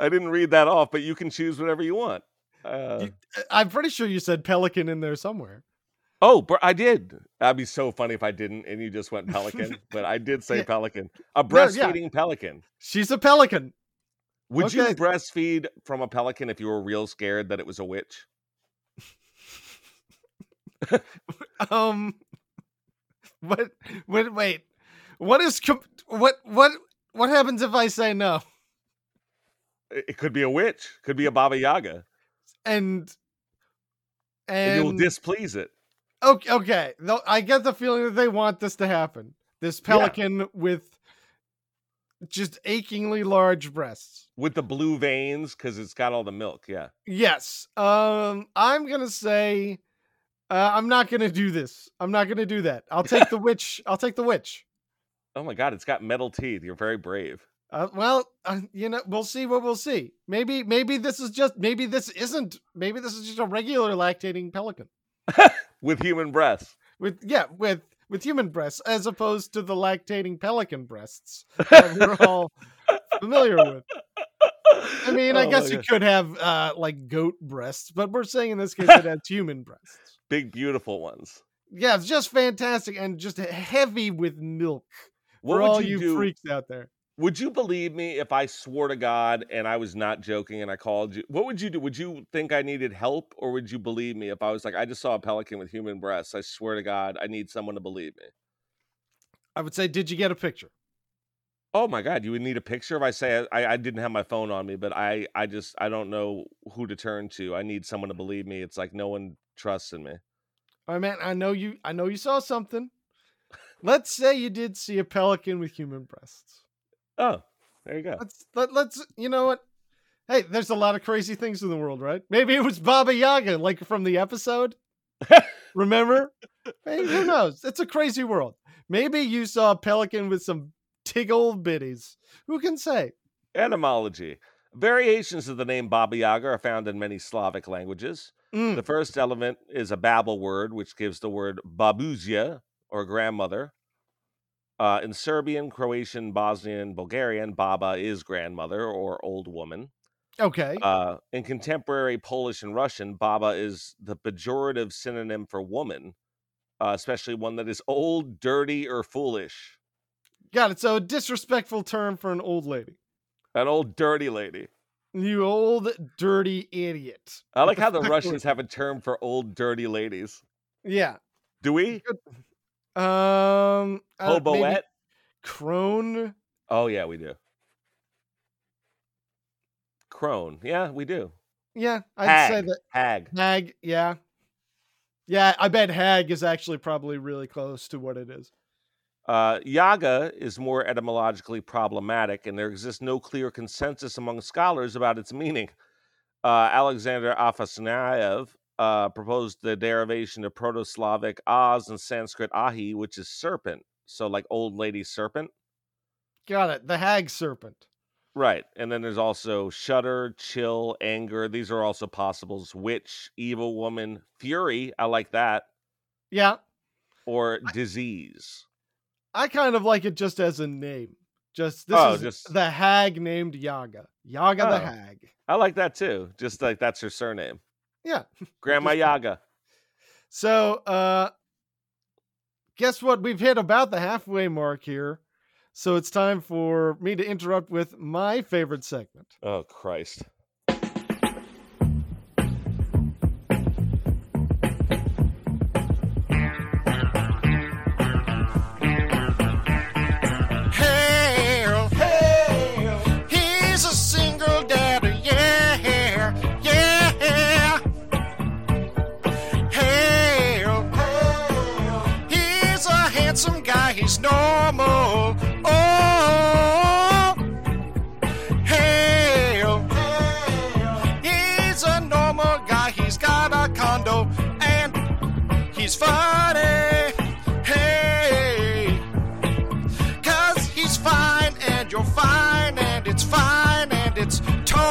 didn't read that off, but you can choose whatever you want. Uh, You- I'm pretty sure you said pelican in there somewhere. Oh, I did. That'd be so funny if I didn't and you just went pelican. but I did say Yeah. pelican. A No, yeah. breastfeeding pelican. She's a pelican. Would you breastfeed from a pelican if you were real scared that it was a witch? Um, what? Wait, wait. What is what? What? What happens if I say no? It could be a witch. Could be a Baba Yaga. And And, you'll displease it. okay, okay. I get the feeling that they want this to happen. This pelican with just achingly large breasts. With the blue veins, because it's got all the milk. Yeah. Yes. Um, I'm gonna say, uh, I'm not gonna do this. I'm not gonna do that. I'll take the witch. I'll take the witch. Oh my god, it's got metal teeth. You're very brave. Uh, well, uh, you know, we'll see what we'll see. Maybe, maybe this is just, maybe this isn't, maybe this is just a regular lactating pelican With human breasts. with, yeah, with with human breasts as opposed to the lactating pelican breasts that we're all familiar with. I mean, I Oh guess you God. could have uh like goat breasts, but we're saying in this case it has human breasts. Big, beautiful ones. Yeah, it's just fantastic and just heavy with milk What for would all you, you freaks out there. Would you believe me if I swore to God and I was not joking and I called you? What would you do? Would you think I needed help or would you believe me if I was like, I just saw a pelican with human breasts? I swear to God, I need someone to believe me. I would say, did you get a picture? Oh my God, you would need a picture if I say I, I didn't have my phone on me, but I, I just, I don't know who to turn to. I need someone to believe me. It's like no one trusts in me. All right, man. I know you. I know you saw something. Let's say you did see a pelican with human breasts. Oh, there you go. Let's let, let's. You know what? Hey, there's a lot of crazy things in the world, right? Maybe it was Baba Yaga, like from the episode. Remember? Hey, who knows? It's a crazy world. Maybe you saw a pelican with some tig old biddies. Who can say? Etymology. Variations of the name Baba Yaga are found in many Slavic languages. Mm, The first element is a Babel word, which gives the word babuzia, or grandmother. Uh, in Serbian, Croatian, Bosnian, Bulgarian, Baba is grandmother or old woman. okay. Uh, in contemporary Polish and Russian, Baba is the pejorative synonym for woman, uh, especially one that is old, dirty, or foolish. Got it. So a disrespectful term for an old lady. An old, dirty lady. You old dirty idiot. I like how the Russians have a term for old, dirty ladies. Yeah. Do we? Um. uh, Hoboette? Crone. Oh, yeah, we do. Crone. Yeah, we do. Yeah, I'd Hag. say that Hag. hag. Yeah. Yeah, I bet hag is actually probably really close to what it is. Uh, yaga is more etymologically problematic, and there exists no clear consensus among scholars about its meaning. Uh, Alexander Afasyanev uh, proposed the derivation of Proto Slavic Oz and Sanskrit Ahi, which is serpent. So, like old lady serpent. Got it. The hag serpent. Right. And then there's also shudder, chill, anger. These are also possibles. Witch, evil woman, fury. I like that. Yeah, Or disease. I kind of like it just as a name. Just this Oh, is just- the hag named Yaga. Yaga the Oh. hag. I like that too. Just like that's her surname. Yeah. Grandma Yaga. So, uh guess what? We've hit about the halfway mark here. So it's time for me to interrupt with my favorite segment. Oh, Christ.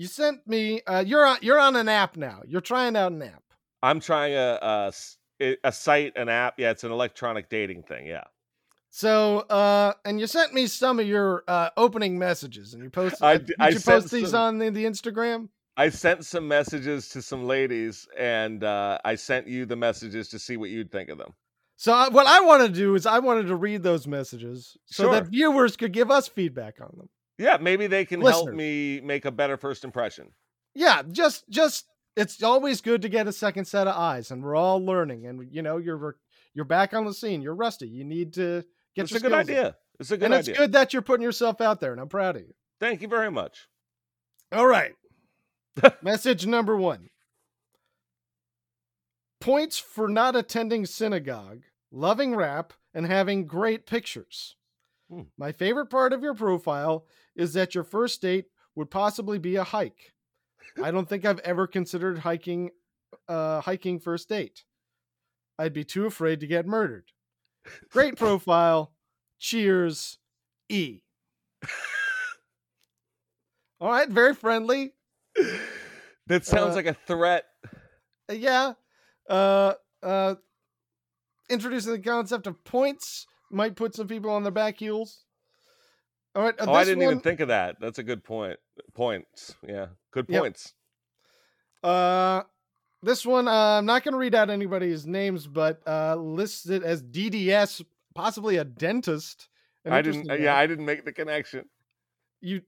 you sent me uh you're on you're on an app now. You're trying out an app. I'm trying a a site, an app. Yeah, it's an electronic dating thing. Yeah. So uh and you sent me some of your uh opening messages and you posted I uh, did I you post these some- on the, the Instagram? I sent some messages to some ladies, and uh, I sent you the messages to see what you'd think of them. So I, what I want to do is I wanted to read those messages so Sure. that viewers could give us feedback on them. Yeah, maybe they can help me make a better first impression. Yeah, just just it's always good to get a second set of eyes, and we're all learning. And you know, you're you're back on the scene. You're rusty. You need to get It's a good idea. It's a good idea. and it's good that you're putting yourself out there, and I'm proud of you. Thank you very much. All right. Message number one. Points for not attending synagogue, loving rap, and having great pictures. Hmm. My favorite part of your profile is that your first date would possibly be a hike. I don't think I've ever considered hiking uh hiking first date. I'd be too afraid to get murdered. Great profile. Cheers. E. All right, very friendly. That sounds Uh, like a threat. Yeah uh uh introducing the concept of points might put some people on their back heels all right uh, Oh, I didn't one, even think of that. That's a good point. Points. Yeah, good Yep. points. uh this one uh, i'm not going to read out anybody's names but uh listed as dds possibly a dentist An I didn't. Yeah. I didn't make the connection. you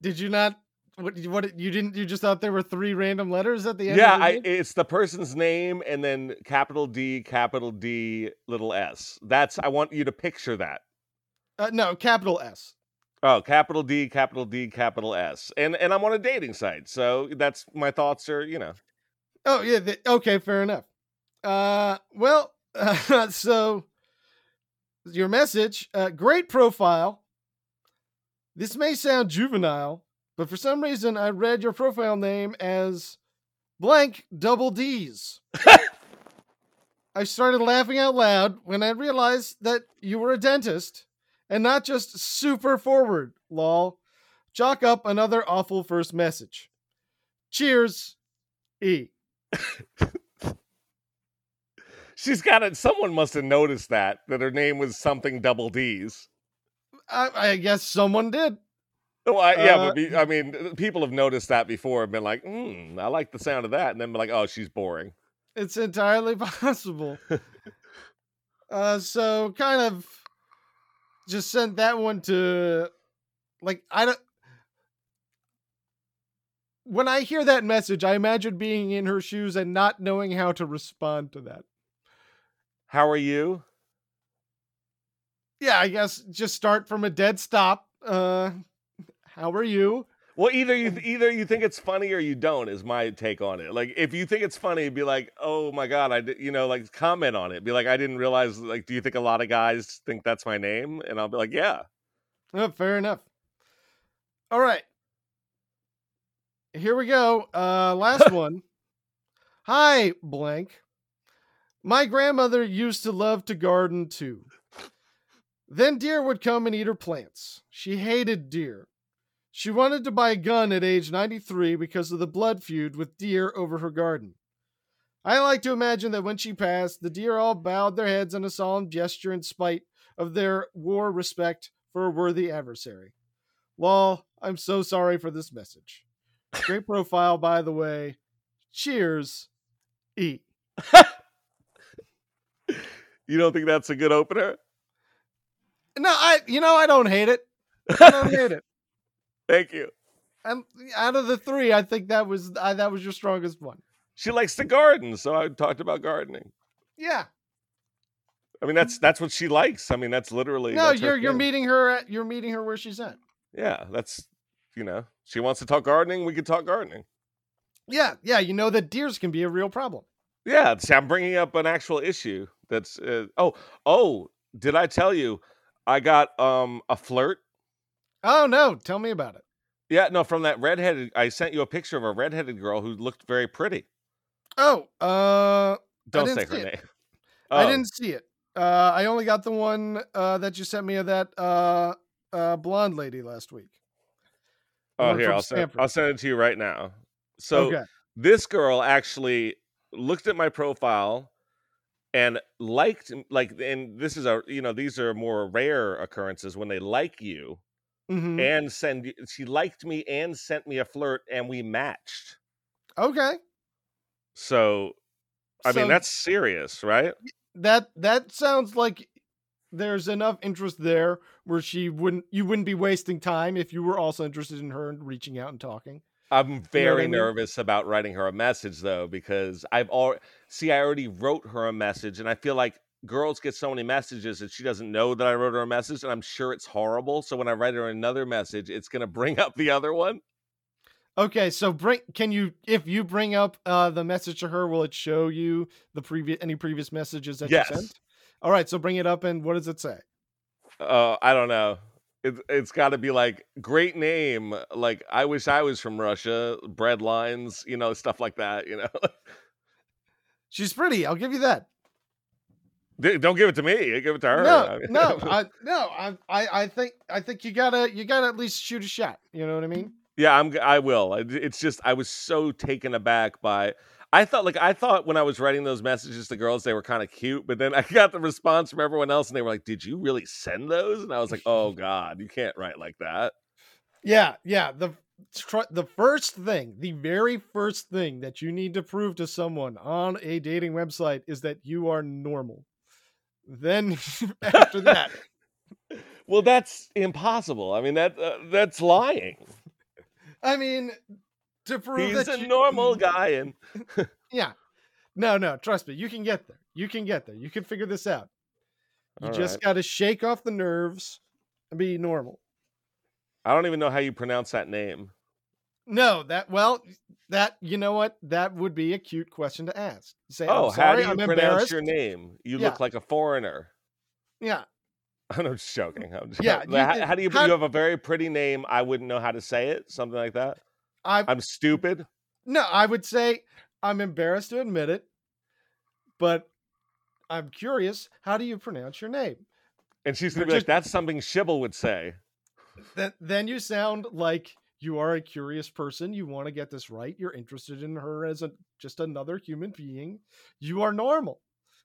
did you not what what you didn't you just thought there were three random letters at the end Yeah, the I, it's the person's name and then capital D, capital D, little S. That's. I want you to picture that. uh, no capital s Oh, capital D, capital D, capital S, and and I'm on a dating site, so that's my thoughts are you know. Oh yeah. th- okay. Fair enough. Uh. Well. so your message. Uh, great profile. This may sound juvenile, but for some reason I read your profile name as blank double D's. I started laughing out loud when I realized that you were a dentist and not just super forward, lol. Chalk up another awful first message. Cheers, E. She's got it. Someone must have noticed that that her name was something double D's. I, I guess someone did. Oh, I, yeah, Uh, but be, I mean, people have noticed that before and been like, "Hmm, I like the sound of that," and then be like, "Oh, she's boring." It's entirely possible. uh, so kind of just sent that one to like I don't. When I hear that message, I imagine being in her shoes and not knowing how to respond to that. How are you? Yeah, I guess just start from a dead stop. Uh, how are you? Well, either you either you think it's funny or you don't is my take on it. Like if you think it's funny, be like, "Oh my god, I you know, like comment on it. Be like, "I didn't realize." Like, do you think a lot of guys think that's my name? And I'll be like, "Yeah." Oh, fair enough. All right. Here we go. Uh last one. Hi, blank. My grandmother used to love to garden too. Then deer would come and eat her plants. She hated deer. She wanted to buy a gun at age 93 because of the blood feud with deer over her garden. I like to imagine that when she passed, the deer all bowed their heads in a solemn gesture in spite of their war respect for a worthy adversary. Lol, I'm so sorry for this message. Great profile, by the way. Cheers, E. You don't think that's a good opener? No, I, you know, I don't hate it. I don't hate it. Thank you. I'm, out of the three, I think that was I, that was your strongest one. She likes to garden, so I talked about gardening. Yeah. I mean, that's that's what she likes. I mean, that's literally No, that's you're you're thing. meeting her at you're meeting her where she's at. Yeah, that's you know, she wants to talk gardening. We could talk gardening. Yeah, yeah. You know that deers can be a real problem. Yeah, see, I'm bringing up an actual issue. That's uh, oh oh. Did I tell you I got um a flirt? Oh no, tell me about it. Yeah, no, from that redheaded. I sent you a picture of a redheaded girl who looked very pretty. Oh, uh, Don't say her name. I Oh, didn't see it. Uh, I only got the one uh, that you sent me of that uh, uh, blonde lady last week. Oh, here I'll send. I'll send it to you right now. So okay. this girl actually looked at my profile and liked like and this is a you know these are more rare occurrences when they like you Mhm. and send she liked me and sent me a flirt and we matched Okay. so i mean that's serious right That that sounds like there's enough interest there where she wouldn't you wouldn't be wasting time if you were also interested in her and reaching out and talking. i'm very I mean? nervous about writing her a message though because i've already see i already wrote her a message and i feel like girls get so many messages that she doesn't know that i wrote her a message and i'm sure it's horrible so when i write her another message it's going to bring up the other one Okay, so bring can you if you bring up uh the message to her, will it show you the previous any previous messages that Yes. you sent? All right, so bring it up and what does it say? uh, I don't know. It, it's got to be like great name. Like I wish I was from Russia. Bread lines, you know, stuff like that. You know, She's pretty. I'll give you that. Don't give it to me. Give it to her. No, no, I, no. I, I, I think, I think you gotta, you gotta at least shoot a shot. You know what I mean? yeah, I'm. I will. It's just I was so taken aback by. I thought like I thought when I was writing those messages to girls they were kind of cute, but then I got the response from everyone else and they were like, "Did you really send those?" And I was like, "Oh God, you can't write like that." Yeah, yeah. The the first thing, the very first thing that you need to prove to someone on a dating website is that you are normal. Then after that, Well, that's impossible. I mean that uh, that's lying. I mean, to prove He's a you- normal guy, and Yeah. No, no, trust me. You can get there. You can get there. You can figure this out. You All just right. got to shake off the nerves and be normal. I don't even know how you pronounce that name. No, that well, that you know what? That would be a cute question to ask. Say, Oh, "I'm how do you I'm pronounce your name? You Yeah. look like a foreigner. Yeah, I'm just joking. I'm just, Yeah, how, how do you? how- you have a very pretty name. I wouldn't know how to say it. Something like that. I I'm stupid. no, I would say I'm embarrassed to admit it, but I'm curious. How do you pronounce your name? And she's gonna You're be like, "That's something Shibble would say." Then then you sound like you are a curious person. You want to get this right. You're interested in her as a just another human being. You are normal.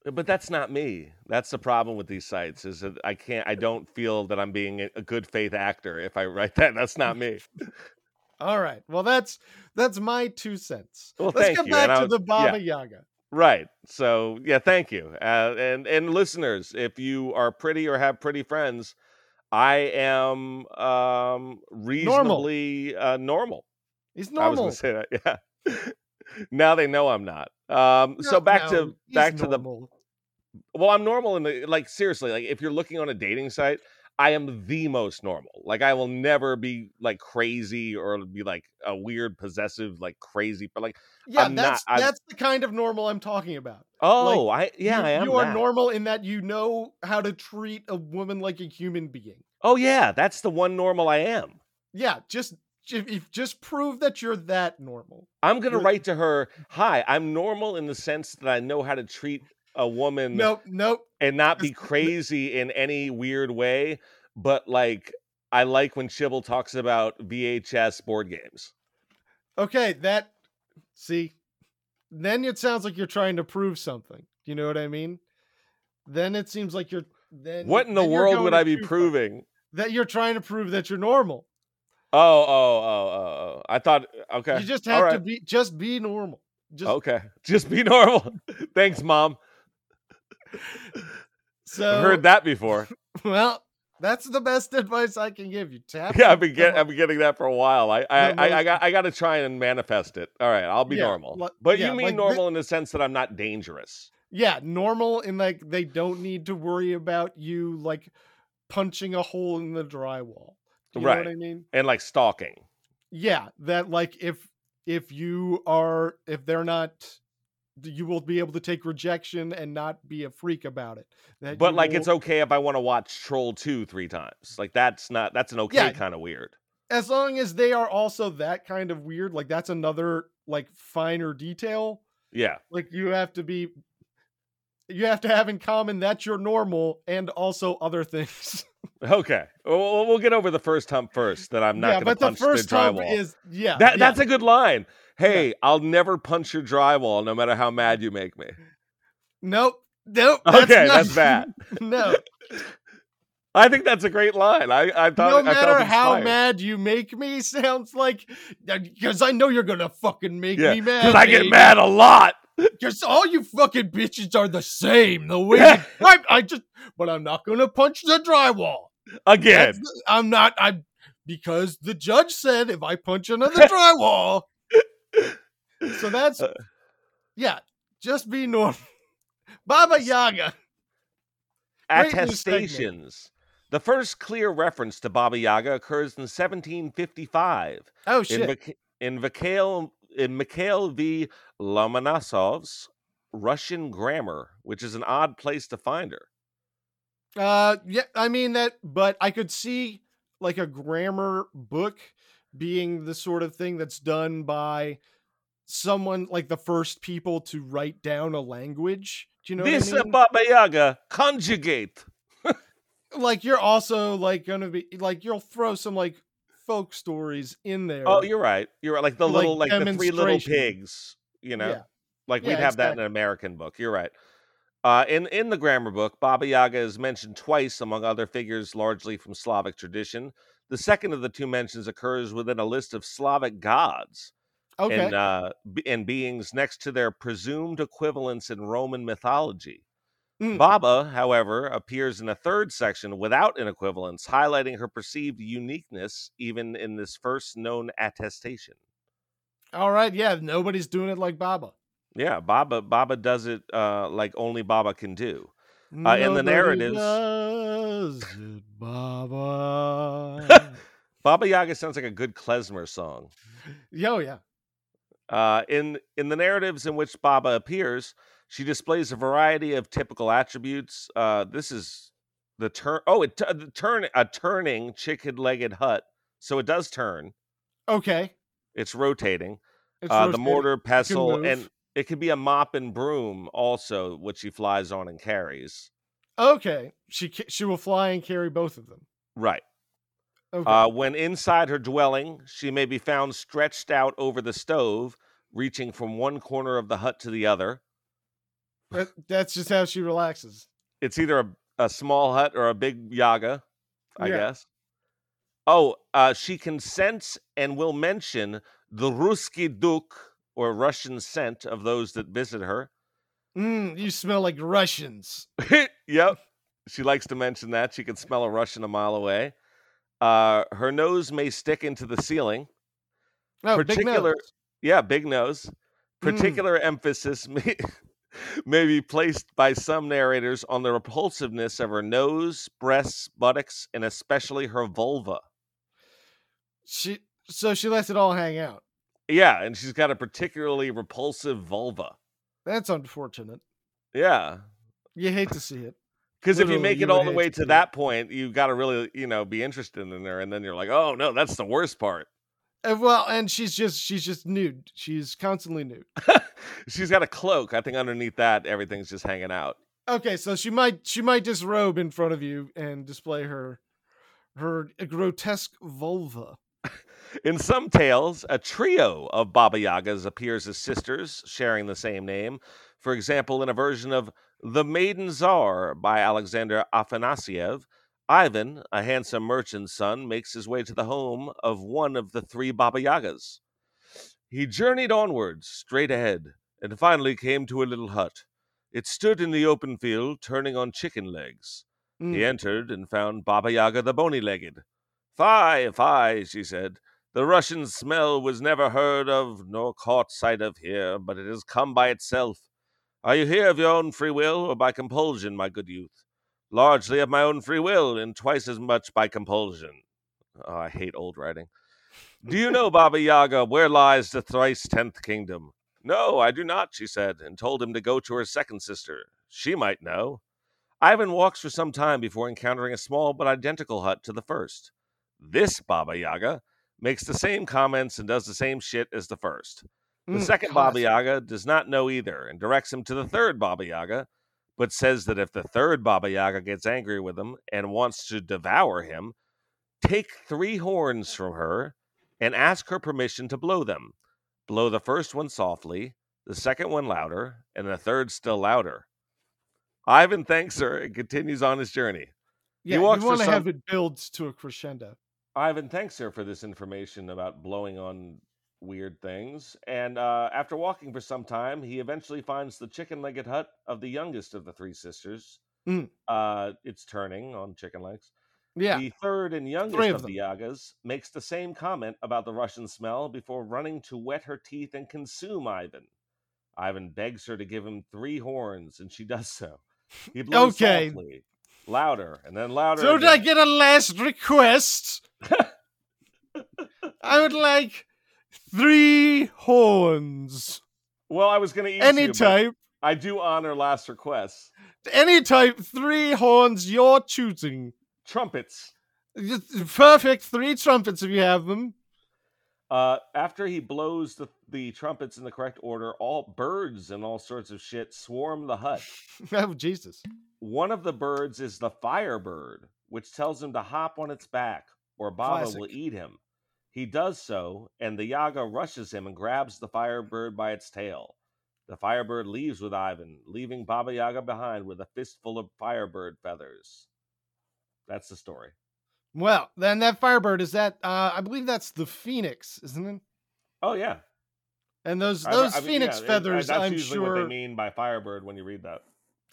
But that's not me. That's the problem with these sites. Is that I can't. I don't feel that I'm being a- good faith actor if I write that. That's not me. All right. Well, that's that's my two cents. Well, Let's get back to was- the Baba yeah. Yaga. Right. So yeah, thank you. Uh, and and listeners, if you are pretty or have pretty friends, I am um reasonably uh, normal. He's normal. I was going to say that. Yeah. now they know I'm not. Um, so back no, to back to the well, I'm normal in the like seriously. Like if you're looking on a dating site, I am the most normal. Like I will never be like crazy or be like a weird possessive like crazy. But like Yeah, I'm not- that's I'm- that's the kind of normal I'm talking about. Oh, I yeah, you, I am. you are that. normal in that you know how to treat a woman like a human being. Oh yeah, that's the one normal I am. Yeah, just if, if just prove that you're that normal. I'm gonna You're- write to her. Hi, I'm normal in the sense that I know how to treat a woman Nope, nope. and not be crazy in any weird way. But like, I like when Shibble talks about VHS board games. Okay, that see, then it sounds like you're trying to prove something. You know what I mean? Then it seems like you're then What in the world would I be proving? That you're trying to prove that you're normal. Oh, oh, oh, oh, oh. I thought, okay. You just have to be just be normal. Just Okay. Just be normal. Thanks, mom. so I've heard that before. Well, that's the best advice I can give you. Tap. Yeah, I've been get, I've been getting that for a while. I, I, I, I got, I got to try and manifest it. All right, I'll be Yeah, normal. But yeah, you mean like normal in the sense that I'm not dangerous. yeah, normal in like they don't need to worry about you like punching a hole in the drywall. You know Right. what I mean? and like stalking. Yeah, that like if if you are if they're not you will be able to take rejection and not be a freak about it. That But like, it's okay if I want to watch Troll Two three times. Like that's not that's an okay Yeah. kind of weird. as long as they are also that kind of weird, like that's another like finer detail. Yeah, Like you have to be you have to have in common that you're normal and also other things. okay. We'll, we'll get over the first hump first. That I'm not yeah, going to but the first the hump is yeah. that yeah. that's a good line. Hey, I'll never punch your drywall, no matter how mad you make me. nope. Nope. Okay, not- that's bad. no. I think that's a great line. I, I thought no I matter how mad you make me sounds like uh, because I know you're gonna fucking make Yeah, me mad. because I get mad a lot. Because all you fucking bitches are the same. The way Yeah. you- I, I just, but I'm not gonna punch the drywall. Again, That's- I'm not. I'm because the judge said if I punch another drywall. So that's Uh. yeah. Just be normal. Baba Yaga. Great new segment. attestations. The first clear reference to Baba Yaga occurs in 1755 Oh in, shit. In Mikhail in Mikhail V. Lomonosov's Russian Grammar, which is an odd place to find her. Uh, yeah. I mean that, but I could see like a grammar book being the sort of thing that's done by someone like the first people to write down a language. Do you know this what I mean? Baba Yaga conjugate. like you're also like gonna be like you'll throw some like folk stories in there. Oh, you're right. You're right. Like the Like little, like the three little pigs. You know, Yeah. like we'd have that in an American book. You're right. Uh, in in the grammar book, Baba Yaga is mentioned twice among other figures, largely from Slavic tradition. The second of the two mentions occurs within a list of Slavic gods okay. and uh, and beings next to their presumed equivalents in Roman mythology. Mm. Baba, however, appears in a third section without an equivalence, highlighting her perceived uniqueness even in this first known attestation. All right. Yeah. Nobody's doing it like Baba. Yeah, Baba Baba does it uh, like only Baba can do. Uh, in the narratives- it, Baba. Baba Yaga sounds like a good klezmer song. Yo, yeah. Uh, in in the narratives in which Baba appears, she displays a variety of typical attributes. Uh, this is the turn. Oh, it t- the turn a turning chicken-legged hut, so it does turn. Okay. It's rotating. It's uh, the mortar pestle, and it could be a mop and broom also, which she flies on and carries. Okay. She she will fly and carry both of them. Right. Okay. Uh, when inside her dwelling, she may be found stretched out over the stove, reaching from one corner of the hut to the other. That- that's just how she relaxes. It's either a, a small hut or a big yaga, I Yeah. guess. Oh, uh, she can sense and will mention the Ruski Duk, or Russian scent of those that visit her. Mm, you smell like Russians. yep. She likes to mention that. She can smell a Russian a mile away. Uh, her nose may stick into the ceiling. Oh, Particular- big nose. Yeah, big nose. Mm. Particular emphasis may, may be placed by some narrators on the repulsiveness of her nose, breasts, buttocks, and especially her vulva. She so she lets it all hang out. Yeah, and she's got a particularly repulsive vulva. That's unfortunate. Yeah. You hate to see it. Because if you make it all the way to to that point, you got to really, you know, be interested in her, and then you're like, oh no, that's the worst part. Uh, well, and she's just she's just nude. She's constantly nude. She's got a cloak. I think underneath that, everything's just hanging out. Okay, so she might she might disrobe in front of you and display her her grotesque vulva. In some tales, a trio of Baba Yagas appears as sisters, sharing the same name. For example, in a version of The Maiden Tsar by Alexander Afanasiev, Ivan, a handsome merchant's son, makes his way to the home of one of the three Baba Yagas. He journeyed onwards, straight ahead, and finally came to a little hut. It stood in the open field, turning on chicken legs. He Mm. entered and found Baba Yaga the bony legged. Fie, fie, she said. The Russian smell was never heard of nor caught sight of here, but it has come by itself. Are you here of your own free will or by compulsion, my good youth? Largely of my own free will, and twice as much by compulsion. Oh, I hate old writing. Do you know, Baba Yaga, where lies the thrice tenth kingdom? No, I do not, she said, and told him to go to her second sister. She might know. Ivan walks for some time before encountering a small but identical hut to the first. This Baba Yaga makes the same comments and does the same shit as the first. The Mm, second Baba. Yaga does not know either and directs him to the third Baba Yaga, but says that if the third Baba Yaga gets angry with him and wants to devour him, take three horns from her and ask her permission to blow them. Blow the first one softly, the second one louder, and the third still louder. Ivan thanks her and continues on his journey. Yeah, walks you want to have it build to a crescendo. Ivan thanks her for this information about blowing on weird things. And uh, after walking for some time, he eventually finds the chicken legged hut of the youngest of the three sisters. Mm. Uh, it's turning on chicken legs. Yeah. The third and youngest Three of of, the. Yagas makes the same comment about the Russian smell before running to wet her teeth and consume Ivan. Ivan begs her to give him three horns, and she does so. He blows Okay. softly, louder, and then louder. Don't I get a last request? I would like three horns. Well, I was going to eat Any you, type. I do honor last requests. Any type, three horns your choosing. Trumpets. Perfect. Three trumpets if you have them. Uh, after he blows the, the trumpets in the correct order, all birds and all sorts of shit swarm the hut. Oh, Jesus. One of the birds is the firebird, which tells him to hop on its back, or Baba will eat him. He does so, and the Yaga rushes him and grabs the firebird by its tail. The firebird leaves with Ivan, leaving Baba Yaga behind with a fistful of firebird feathers. That's the story. Well, then that firebird is that, uh, I believe that's the phoenix, isn't it? Oh yeah, And those those I mean, phoenix yeah, feathers, That's I'm usually what sure. they mean by firebird when you read that.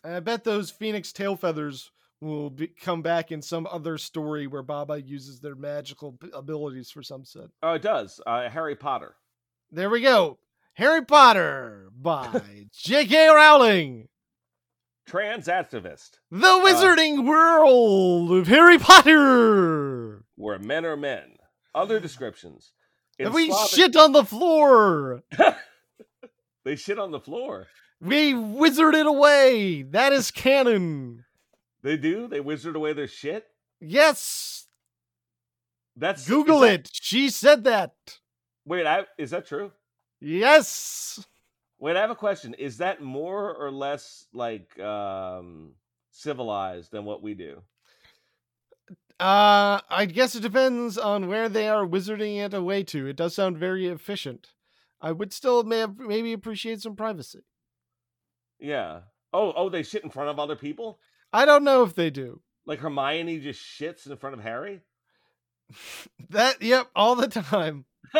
I bet those phoenix tail feathers will be, come back in some other story where Baba uses their magical abilities for some set. Oh, it does. Uh, Harry Potter. There we go. Harry Potter by J.K. Rowling. Trans activist, The uh, Wizarding World of Harry Potter. where men are men. Other descriptions. In And we Slavic- shit on the floor. They shit on the floor. We wizard it away. That is canon. They do. They wizard away their shit. Yes. That's Google that- it. She said that. Wait, I, is that true? Yes. Wait, I have a question. Is that more or less like um civilized than what we do? Uh, I guess it depends on where they are wizarding it away to. It does sound very efficient. I would still may have, maybe appreciate some privacy. Yeah. Oh, oh, they shit in front of other people? I don't know if they do. Like Hermione just shits in front of Harry? That, yep, all the time.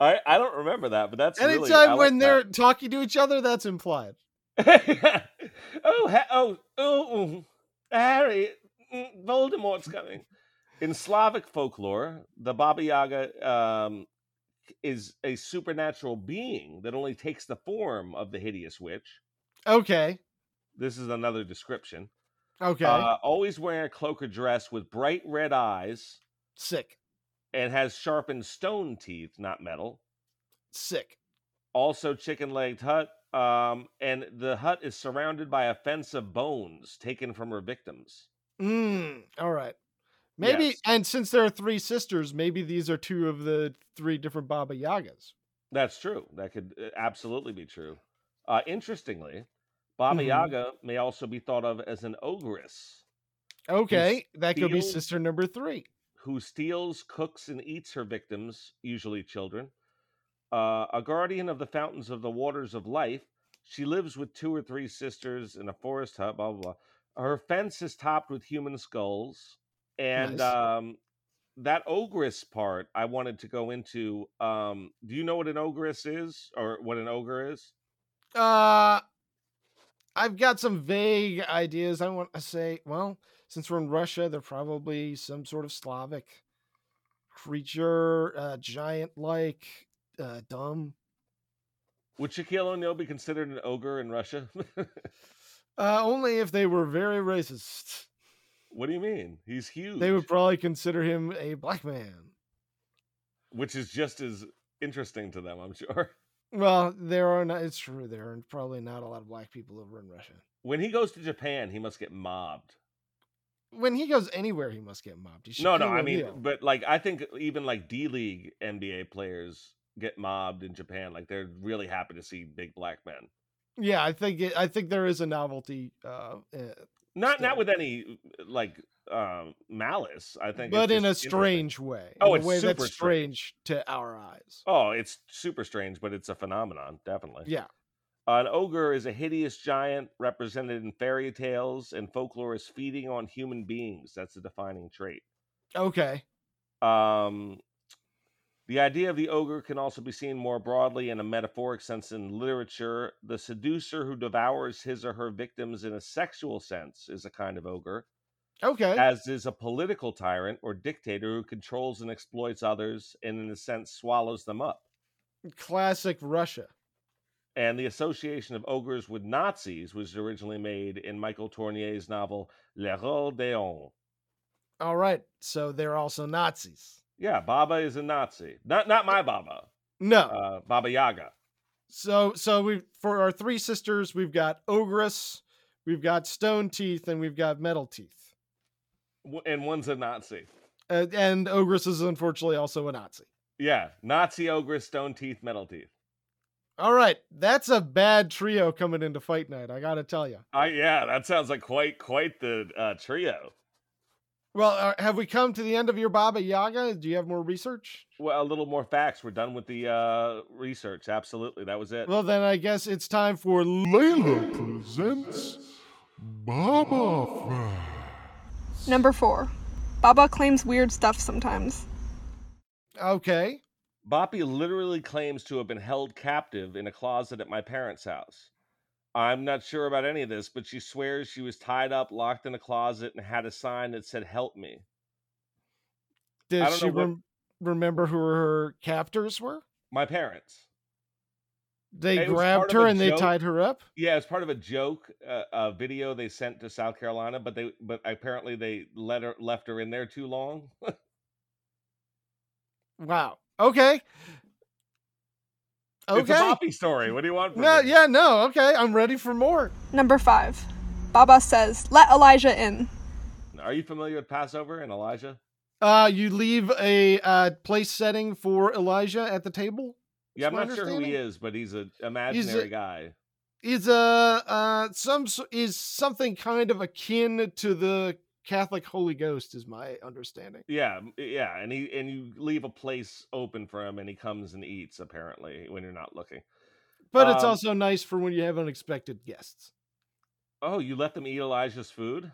I I don't remember that, but that's really, Anytime like when that. they're talking to each other, that's implied. oh, ha- oh, oh, Harry, mm, Voldemort's coming. In Slavic folklore, the Baba Yaga um, is a supernatural being that only takes the form of the hideous witch. Okay. This is another description. Okay. Uh, always wearing a cloak or dress with bright red eyes Sick. And has sharpened stone teeth, not metal. Sick. Also, chicken legged hut. Um, and the hut is surrounded by a fence of bones taken from her victims. Mm, all right. Maybe, Yes. and since there are three sisters, maybe these are two of the three different Baba Yagas. That's true. That could uh, absolutely be true. Uh, interestingly, Baba Mhm. Yaga may also be thought of as an ogress Okay, that could be sister number three. Who steals, cooks, and eats her victims, usually children. Uh, a guardian of the fountains of the waters of life, she lives with two or three sisters in a forest hut. Blah blah blah. Her fence is topped with human skulls, and Nice. um, that ogress part I wanted to go into. Um, do you know what an ogress is, or what an ogre is? Uh, I've got some vague ideas. I want to say, well, since we're in Russia, they're probably some sort of Slavic creature, uh, giant-like, uh, dumb. Would Shaquille O'Neal be considered an ogre in Russia? Uh, only if they were very racist. what do you mean? He's huge. They would probably consider him a black man. which is just as interesting to them, I'm sure. Well, there are not. It's true. There are probably not a lot of black people over in Russia. When he goes to Japan, he must get mobbed. When he goes anywhere, he must get mobbed. No, no, I mean, but like, I think even like D League NBA players get mobbed in Japan. Like, they're really happy to see big black men. yeah, I think it, I think there is a novelty, uh, uh, Not Still. not with any like um, malice. I think, but in a strange way. Oh, in it's a way super that's strange to our eyes. Oh, it's super strange, but it's a phenomenon, definitely. Yeah. An ogre is a hideous giant represented in fairy tales and folklore as feeding on human beings. That's a defining trait. Okay. Um, the idea of the ogre can also be seen more broadly in a metaphoric sense in literature. The seducer who devours his or her victims in a sexual sense is a kind of ogre, Okay. as is a political tyrant or dictator who controls and exploits others and, in a sense, swallows them up. Classic Russia. And the association of ogres with Nazis was originally made in Michael Tournier's novel Le Roi d'Eon. All right. So they're also Nazis. Yeah, Baba is a Nazi. Not not my Baba. No. Uh, Baba Yaga. so so we for our three sisters, we've got Ogress, we've got Stone Teeth, and we've got Metal Teeth. And one's a Nazi. Uh, and Ogress is unfortunately also a Nazi. Yeah, Nazi ogre, stone teeth, metal teeth. All right, that's a bad trio coming into fight night. I gotta tell you. I yeah, that sounds like quite quite the uh, trio. Well, uh, have we come to the end of your Baba Yaga? Do you have more research? Well, a little more facts. We're done with the uh, research. Absolutely, that was it. Well, then I guess it's time for. Layla presents Baba Facts. Number 4. Baba claims weird stuff sometimes. Okay. Boppy literally claims to have been held captive in a closet at my parents' house. I'm not sure about any of this, but she swears she was tied up, locked in a closet, and had a sign that said "Help me." Did she what- rem- remember who her captors were? My parents. They It grabbed her and they tied her up. Yeah, it's part of a joke, uh, a video they sent to South Carolina, but they but apparently they let her left her in there too long. Wow. Okay. Okay. It's a Okay. Poppy story. What do you want from No, me? yeah, no. Okay, I'm ready for more. Number 5. Baba says, let Elijah in. Are you familiar with Passover and Elijah? Uh, you leave a uh, place setting for Elijah at the table. Yeah, I'm not sure who he is, but he's an imaginary guy. Is uh, uh some is something kind of akin to the Catholic Holy Ghost, is my understanding. Yeah, yeah, and he and you leave a place open for him, and he comes and eats apparently when you're not looking. But it's Um, also nice for when you have unexpected guests. Oh, you let them eat Elijah's food?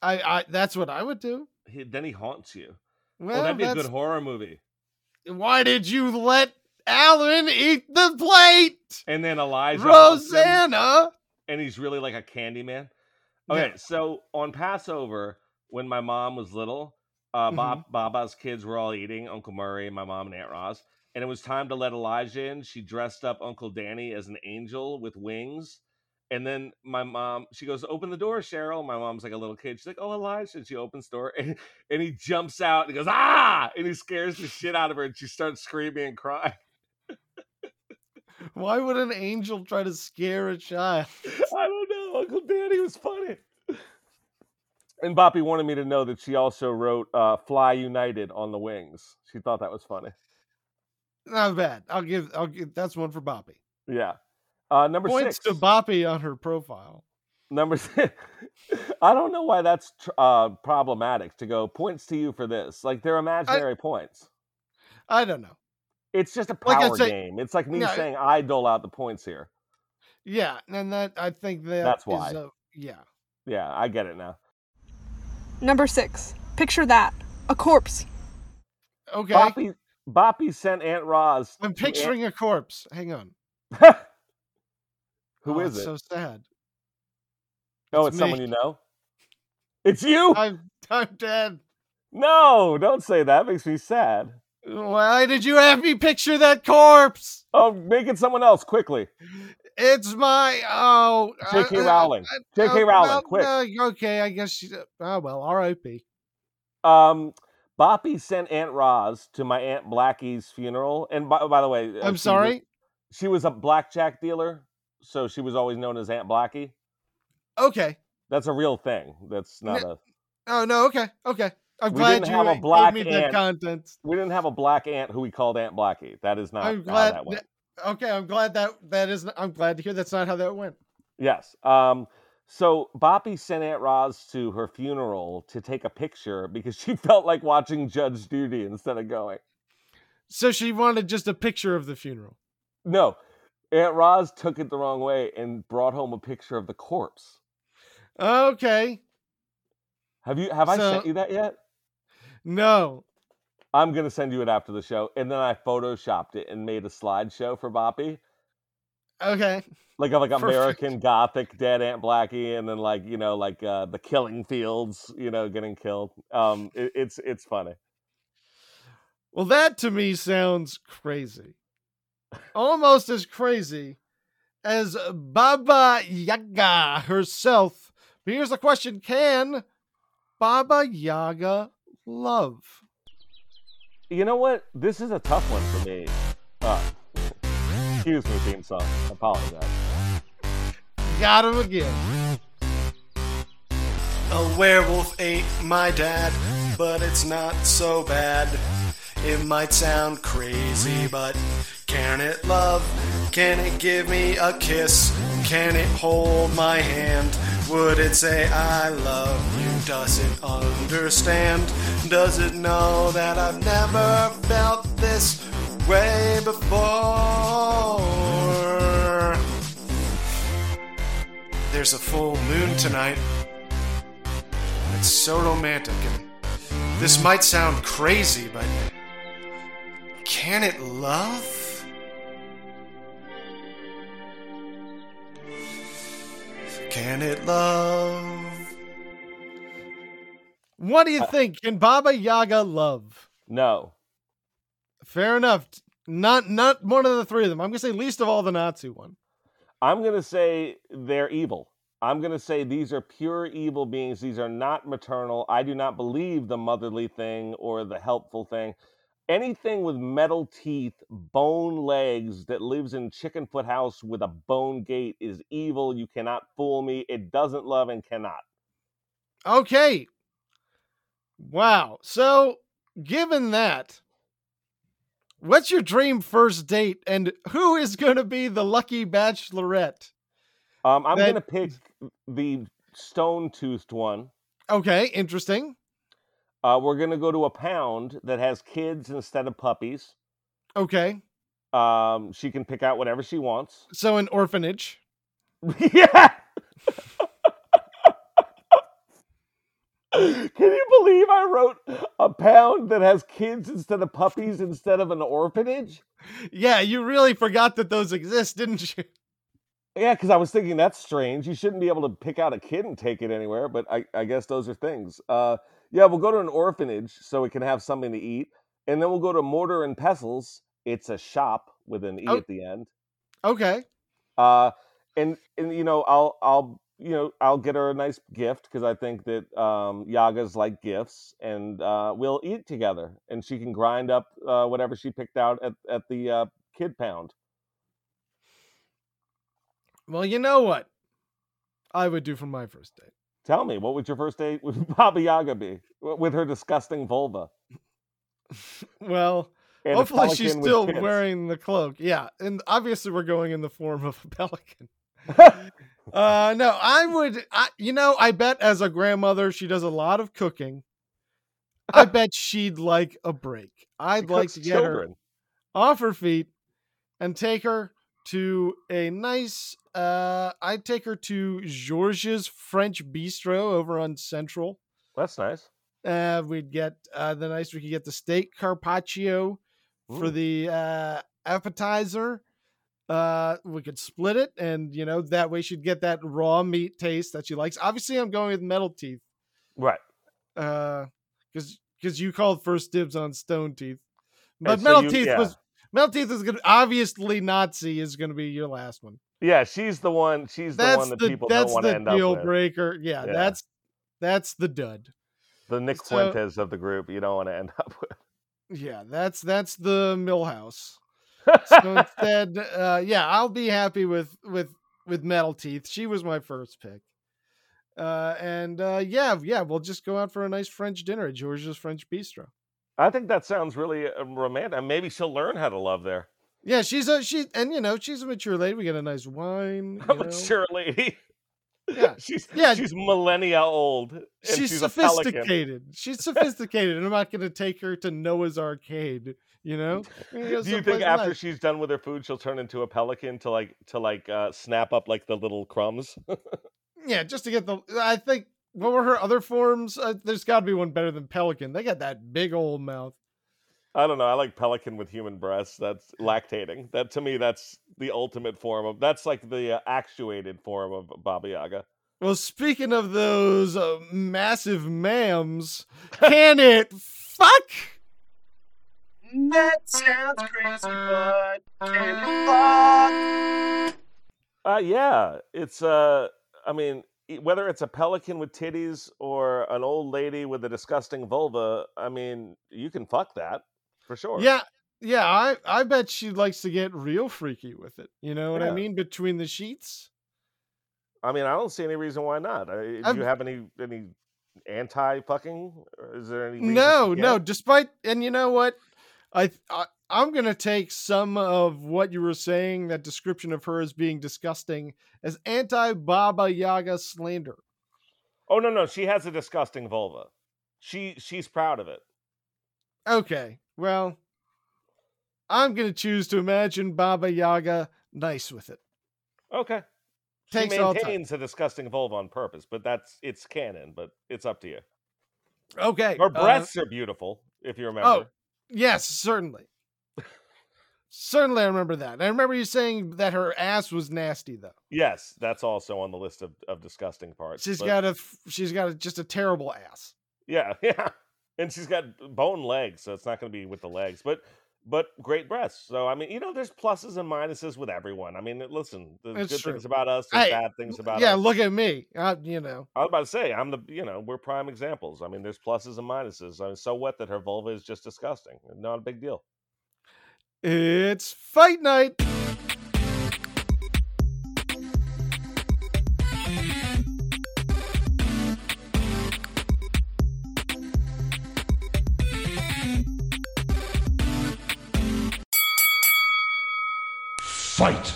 I, I that's what I would do. He, then he haunts you. Well, oh, that'd be a good horror movie. why did you let Alan eat the plate, And then Elijah Rosanna? and he's really like a candy man. Yeah. Okay, so on Passover, when my mom was little, uh, Bob, Baba's kids were all eating, Uncle Murray, my mom, and Aunt Roz. And it was time to let Elijah in. She dressed up Uncle Danny as an angel with wings. And then my mom, she goes, Open the door, Cheryl. My mom's like a little kid. She's like, Oh, Elijah. And she opens the door and, and he jumps out and goes, Ah! And he scares the shit out of her and she starts screaming and crying. Why would an angel try to scare a child? I don't Uncle Danny was funny. And Boppy wanted me to know that she also wrote uh, "Fly United" on the wings. She thought that was funny. Not bad. I'll give. I'll give. That's one for Boppy. Yeah. Uh, number Points six. to Boppy on her profile. number six. I don't know why that's tr- uh, problematic to go points to you for this. Like they're imaginary points. I don't know. It's just a Like power say- game. It's like me No, saying I dole out the points here. Yeah, and that I think that That's is why. a- yeah. Yeah, I get it now. Number 6. Picture that. A corpse. Okay. Boppy, Boppy sent Aunt Roz. I'm to Aunt- picturing a corpse. Hang on. Who Oh, is it? So sad. oh, it's it's someone you know. It's you. I'm I'm dead. No, don't say that. Makes me sad. Why did you have me picture that corpse? Oh, make it someone else quickly. It's my oh. J.K. uh, uh, Rowling. uh, J.K. uh, Rowling, well, quick. uh, okay, I guess. She, oh well. R.I.P. Um, Boppy sent Aunt Roz to my Aunt Blackie's funeral. And by, by the way, uh, I'm was- sorry. she was a blackjack dealer, so she was always known as Aunt Blackie. Okay. That's a real thing. That's not a. Oh no. Okay. Okay. I'm We glad didn't you have a black me that content. We didn't have a black aunt who we called Aunt Blackie. That is not I'm how glad. that went. Okay, I'm glad that that is. I'm glad to hear that's not how that went. Yes. Um, so Boppy sent Aunt Roz to her funeral to take a picture because she felt like watching Judge Judy instead of going. So she wanted just a picture of the funeral. No, Aunt Roz took it the wrong way and brought home a picture of the corpse. Okay. Have you? Have I sent you that yet? No. I'm gonna send you it after the show, and then I photoshopped it and made a slideshow for Boppy, Okay. like of like Perfect. American Gothic dead Aunt Blackie, and then like you know like uh, the killing fields, you know, getting killed. Um, it, it's it's funny. Well, that to me sounds crazy. Almost as crazy as Baba Yaga herself. But here's the question Can Baba Yaga love? You know what? This is a tough one for me. Uh, excuse me, theme song. I apologize. Got him again. A werewolf ate my dad, but it's not so bad. It might sound crazy, but can it love? Can it give me a kiss? Can it hold my hand? Would it say I love you? Does it understand? Does it know that I've never felt this way before? There's a full moon tonight. It's so romantic and this might sound crazy, but can it love? Can it love? What do you uh, think? Can Baba Yaga love? No, Fair enough. Not not one of the three of them. I'm gonna say least of all the Natsu one. I'm gonna say they're evil. I'm gonna say these are pure evil beings. These are not maternal. I do not believe the motherly thing or the helpful thing. Anything with metal teeth, bone legs that lives in Chickenfoot House with a bone gate is evil. You cannot fool me. It doesn't love and cannot. Okay. Wow. So, given that, what's your dream first date and who is going to be the lucky bachelorette? Um, I'm That- gonna pick the stone toothed one. Okay, interesting. Uh, we're gonna go to a pound that has kids instead of puppies. Okay. Um, she can pick out whatever she wants. So, an orphanage. yeah. Can you believe I wrote a pound that has kids instead of puppies instead of an orphanage? Yeah, you really forgot that those exist, didn't you? Yeah, because I was thinking that's strange. You shouldn't be able to pick out a kid and take it anywhere, but I, I guess those are things. Uh, yeah, we'll go to an orphanage so we can have something to eat, and then we'll go to Mortar and Pestles. It's a shop with an e Oh. at the end. Okay. Uh, and and you know I'll I'll you know I'll get her a nice gift because I think that um, Yagas like gifts, and uh, we'll eat together, and she can grind up uh, whatever she picked out at at the uh, kid pound. Well, you know what I would do for my first date? Tell me, what would your first date with Baba Yaga be? With her disgusting vulva? Well, And hopefully she's still wearing the cloak. Yeah, and obviously we're going in the form of a pelican. Uh no, I would I, you know, I bet as a grandmother she does a lot of cooking. I bet she'd like a break. I'd She like to get her off her feet and take her to a nice uh I'd take her to George's French Bistro over on Central. That's nice. Uh we'd get uh the nice we could get the steak carpaccio for the uh appetizer. Uh we could split it and you know that way she'd get that raw meat taste that she likes. Obviously I'm going with metal teeth. Right. Uh cuz cuz you called first dibs on stone teeth. But so metal you- teeth yeah. was metal teeth is going to obviously Nazi is going to be your last one. Yeah, she's the one. She's the That's one that the people don't want to end up deal breaker. Yeah, Yeah. that's that's the dud. The Nick So- Fuentes of the group. You don't want to end up with. Yeah, that's that's the Milhouse. So instead, uh, yeah, I'll be happy with with with Metal Teeth. She was my first pick. Uh, and uh, yeah, yeah, we'll just go out for a nice French dinner at George's French Bistro. I think that sounds really uh, romantic. and Maybe she'll learn how to love there. Yeah, she's a she, and you know she's a mature lady. We get a nice wine. you I'm know. a sure lady. Yeah. she's Yeah. she's millennia old. She's, she's, sophisticated. She's sophisticated, and I'm not going to take her to Noah's Arcade. You know? We're gonna go Do you think after she's done with her food, she'll turn into a pelican to like to like uh, snap up like the little crumbs? Yeah, just to get the. I think what were her other forms? Uh, there's got to be one better than pelican. They got that big old mouth. I don't know. I like pelican with human breasts. That's lactating. That to me, that's the ultimate form of. That's like the uh, actuated form of Baba Yaga. Well, speaking of those uh, massive mams, can it fuck? That sounds crazy, but can it fuck? Uh, yeah, it's uh, I mean, whether it's a pelican with titties or an old lady with a disgusting vulva, I mean, you can fuck that for sure. Yeah, yeah. I I bet she likes to get real freaky with it. You know what I mean? Between the sheets. I mean, I don't see any reason why not. Uh, Do you have any any anti fucking? Is there any? No, no. Despite, and you know what, I, I I'm gonna take some of what you were saying, that description of her as being disgusting, as anti Baba Yaga slander. Oh no, no, she has a disgusting vulva. She she's proud of it. Okay, well, I'm gonna choose to imagine Baba Yaga nice with it. Okay. She maintains a disgusting vulva on purpose, but that's it's canon. But it's up to you. Okay, Her uh, breasts are beautiful, if you remember. oh, yes, certainly. Certainly, I remember that. I remember you saying that her ass was nasty, though. Yes, that's also on the list of, of disgusting parts. She's but- got a she's got a, just a terrible ass. Yeah, yeah. And she's got bone legs, so it's not going to be with the legs. But but great breasts. So I mean, you know, there's pluses and minuses with everyone. I mean, listen, there's It's good true. things about us, there's bad things about yeah, us. Yeah, look at me. I, you know, I was about to say, I'm the, you know, we're prime examples. I mean, there's pluses and minuses. I mean, so what that her vulva is just disgusting. Not a big deal. It's fight night. Fight!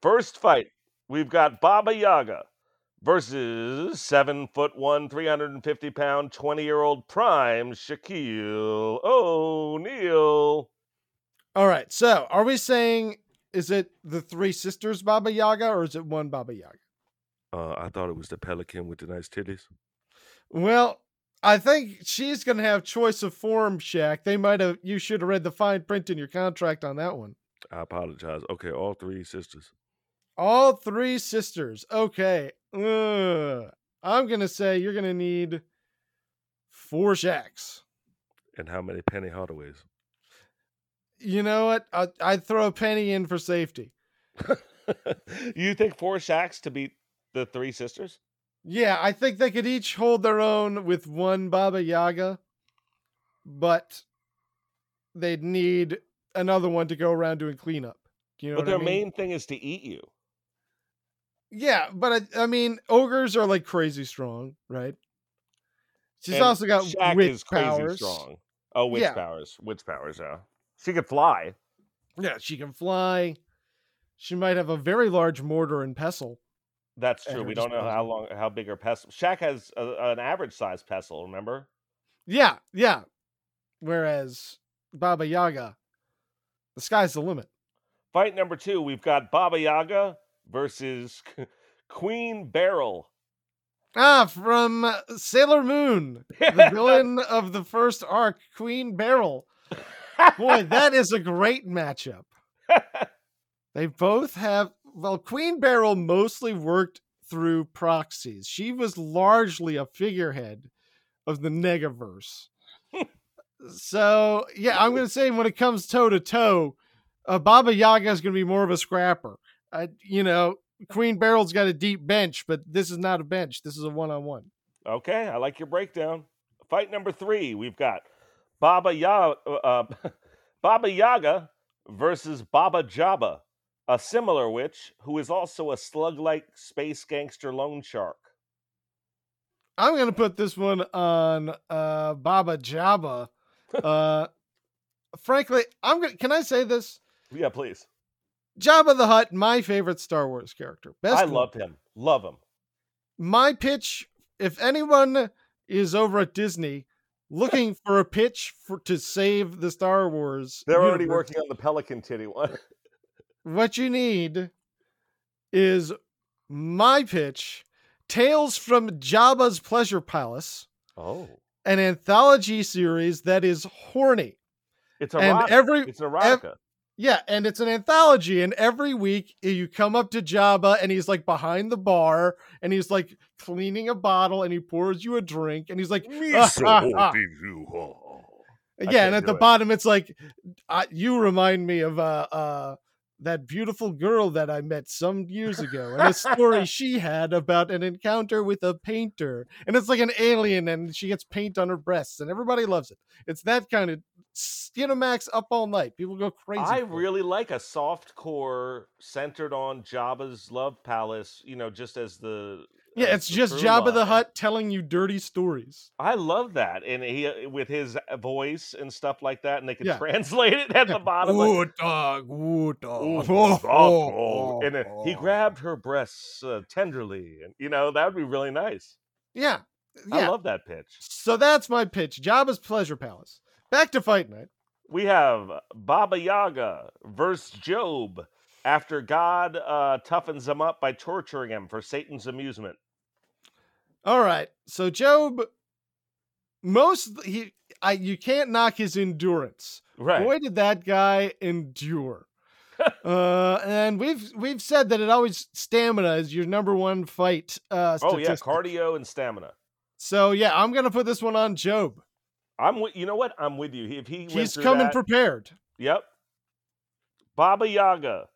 First fight, we've got Baba Yaga versus seven foot one, 350 pound, 20 year old prime Shaquille O'Neal. All right. So, are we saying is it the three sisters Baba Yaga or is it one Baba Yaga? Uh, I thought it was the pelican with the nice titties. Well, I think she's going to have choice of form, Shaq. They might have. You should have read the fine print in your contract on that one. I apologize. Okay, all three sisters. All three sisters. Okay. Ugh. I'm going to say you're going to need four Shaqs. And how many Penny Hardaways? You know what? I, I'd throw a penny in for safety. you think four Shaqs to beat the three sisters? Yeah, I think they could each hold their own with one Baba Yaga, but they'd need another one to go around doing cleanup. You know but their I mean? main thing is to eat you. Yeah, but I, I mean, ogres are like crazy strong, right? She's And also got Shaq witch is crazy powers. strong. Oh, witch Yeah. powers. Witch powers, yeah. She could fly. Yeah, she can fly. She might have a very large mortar and pestle. That's true. We don't know how long, how big her pestle. Shaq has a, an average size pestle. Remember? Yeah, yeah. Whereas Baba Yaga, the sky's the limit. Fight number two. We've got Baba Yaga versus Queen Beryl. Ah, from Sailor Moon, the villain of the first arc, Queen Beryl. Boy, that is a great matchup. They both have well, Queen Beryl mostly worked through proxies. She was largely a figurehead of the Negaverse. so yeah, I'm gonna say when it comes toe to toe, uh, Baba Yaga is gonna be more of a scrapper. Uh, you know, Queen Beryl's got a deep bench, but this is not a bench. This is a one on one. Okay, I like your breakdown. Fight number three, we've got Baba Yaga, uh, Baba Yaga versus Baba Jabba, a similar witch who is also a slug-like space gangster loan shark. I'm gonna put this one on uh Baba Jabba. Uh frankly, I'm gonna can I say this? Yeah, please. Jabba the Hutt, my favorite Star Wars character. Best I loved him. Love him. my pitch. If anyone is over at Disney looking for a pitch for to save the Star Wars, They're already working on the Pelican Titty one. What you need is my pitch: Tales from Jabba's Pleasure Palace, Oh, an anthology series that is horny. it's And erotic. every it's erotica. Yeah, and it's an anthology, and every week eh, you come up to Jabba, and he's like behind the bar, and he's like cleaning a bottle, and he pours you a drink, and he's like, "Ah, ah, ah." Yeah, and at the it. bottom it's like, "You remind me of uh uh that beautiful girl that I met some years ago, and a story she had about an encounter with a painter, and it's like an alien, and she gets paint on her breasts, and everybody loves it. It's that kind of Skinemax up all night. People go crazy. I for it. really like a soft core centered on Jabba's love palace. You know, just as the Yeah, it's just through Jabba the line. Hutt telling you dirty stories. I love that, and he uh, with his uh, voice and stuff like that, and they could Yeah. translate it at the bottom. like, dog, ooh, "Ooh, dog. soft oh, core," and then he oh. grabbed her breasts uh, tenderly, and you know that would be really nice. Yeah, I love that pitch. So that's my pitch. Jabba's Pleasure Palace. Back to fight night. We have Baba Yaga versus Job after God uh, toughens him up by torturing him for Satan's amusement. All right. So Job, most he, I you can't knock his endurance. Right. Boy, did that guy endure. uh, and we've we've said that it always stamina is your number one fight. Uh, oh yeah, cardio and stamina. So yeah, I'm gonna put this one on Job. I'm with you know what? I'm with you. If he He's coming that- prepared. Yep. Baba Yaga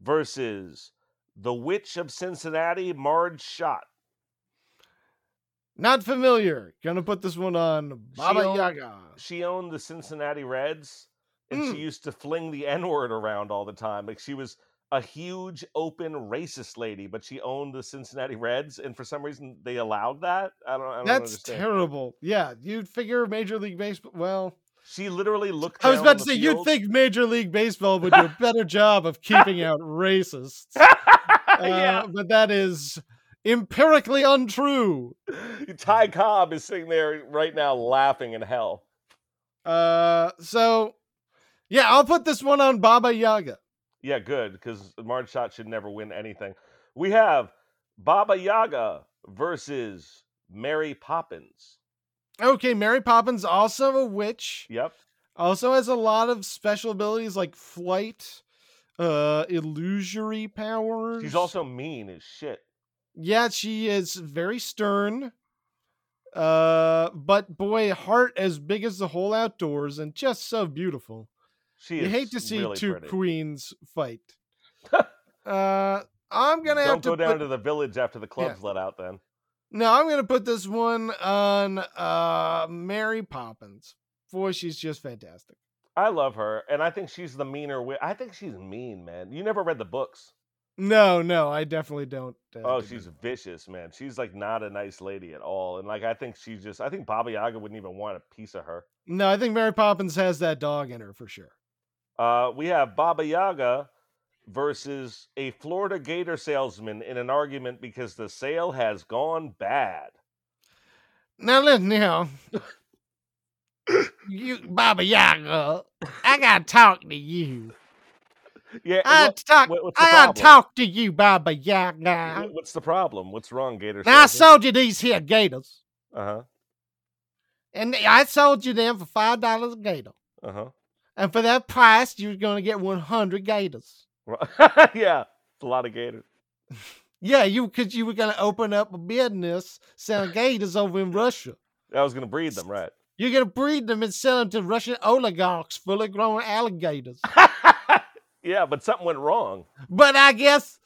versus the Witch of Cincinnati, Marge Schott. Not familiar. Gonna put this one on Baba owned- Yaga. She owned the Cincinnati Reds, and Mm. she used to fling the N word around all the time. Like she was a huge, open, racist lady, but she owned the Cincinnati Reds, and for some reason they allowed that. I don't. I don't That's understand. terrible. Yeah, you'd figure Major League Baseball. Well, She literally looked. I was about to say you'd think Major League Baseball would do a better job of keeping out racists, yeah. Uh, but that is empirically untrue. Ty Cobb is sitting there right now laughing in hell. Uh, so yeah, I'll put this one on Baba Yaga. Yeah, good because Marge Schott should never win anything. We have Baba Yaga versus Mary Poppins. Okay, Mary Poppins also a witch. Yep. Also has a lot of special abilities like flight, uh, illusory powers. She's also mean as shit. Yeah, she is very stern. Uh, but boy, heart as big as the whole outdoors and just so beautiful. She You hate to see really two pretty. queens fight. uh, I'm gonna have Don't to go down put, to the village after the club's let out. Then no. I'm gonna put this one on uh Mary Poppins. Boy, she's just fantastic. I love her, and I think she's the meaner. Wi- I think she's mean, man. You never read the books. No, no, I definitely don't. Uh, Oh, she's that. vicious, man. She's like not a nice lady at all. And like I think she's just I think Baba Yaga wouldn't even want a piece of her. no. I think Mary Poppins has that dog in her for sure. Uh, we have Baba Yaga versus a Florida Gator salesman in an argument because the sale has gone bad. Now listen here. you Baba Yaga. I gotta talk to you. Yeah, I what- talk what- I talk to you, Baba Yaga. wh- what's the problem? What's wrong, Gator Now I sold you these here gators. Uh huh. And I sold you them for five dollars a gator. Uh huh. And for that price, you're gonna get one hundred gators. yeah, it's a lot of gators. Yeah, you cause you were gonna open up a business selling gators over in Russia. I was gonna breed them, right? You're gonna breed them and sell them to Russian oligarchs fully grown alligators. yeah, but something went wrong. But I guess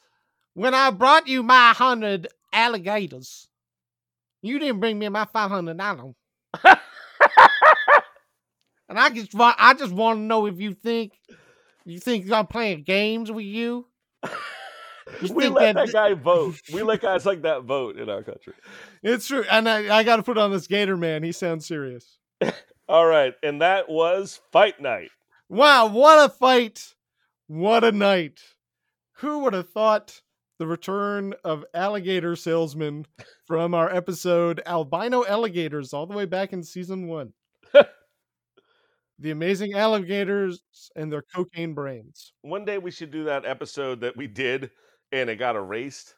when I brought you my hundred alligators, you didn't bring me my five hundred dollars. and I just want I just want to know if you think you think I'm playing games with you. You we let that- that guy vote. We let guys like that vote in our country. It's true, and I, I got to put on this Gator man. He sounds serious. All right, and that was fight night. Wow, what a fight! What a night! Who would have thought the return of alligator salesman from our episode Albino Alligators all the way back in season one? the amazing alligators and their cocaine brains. One day we should do that episode that we did and it got erased.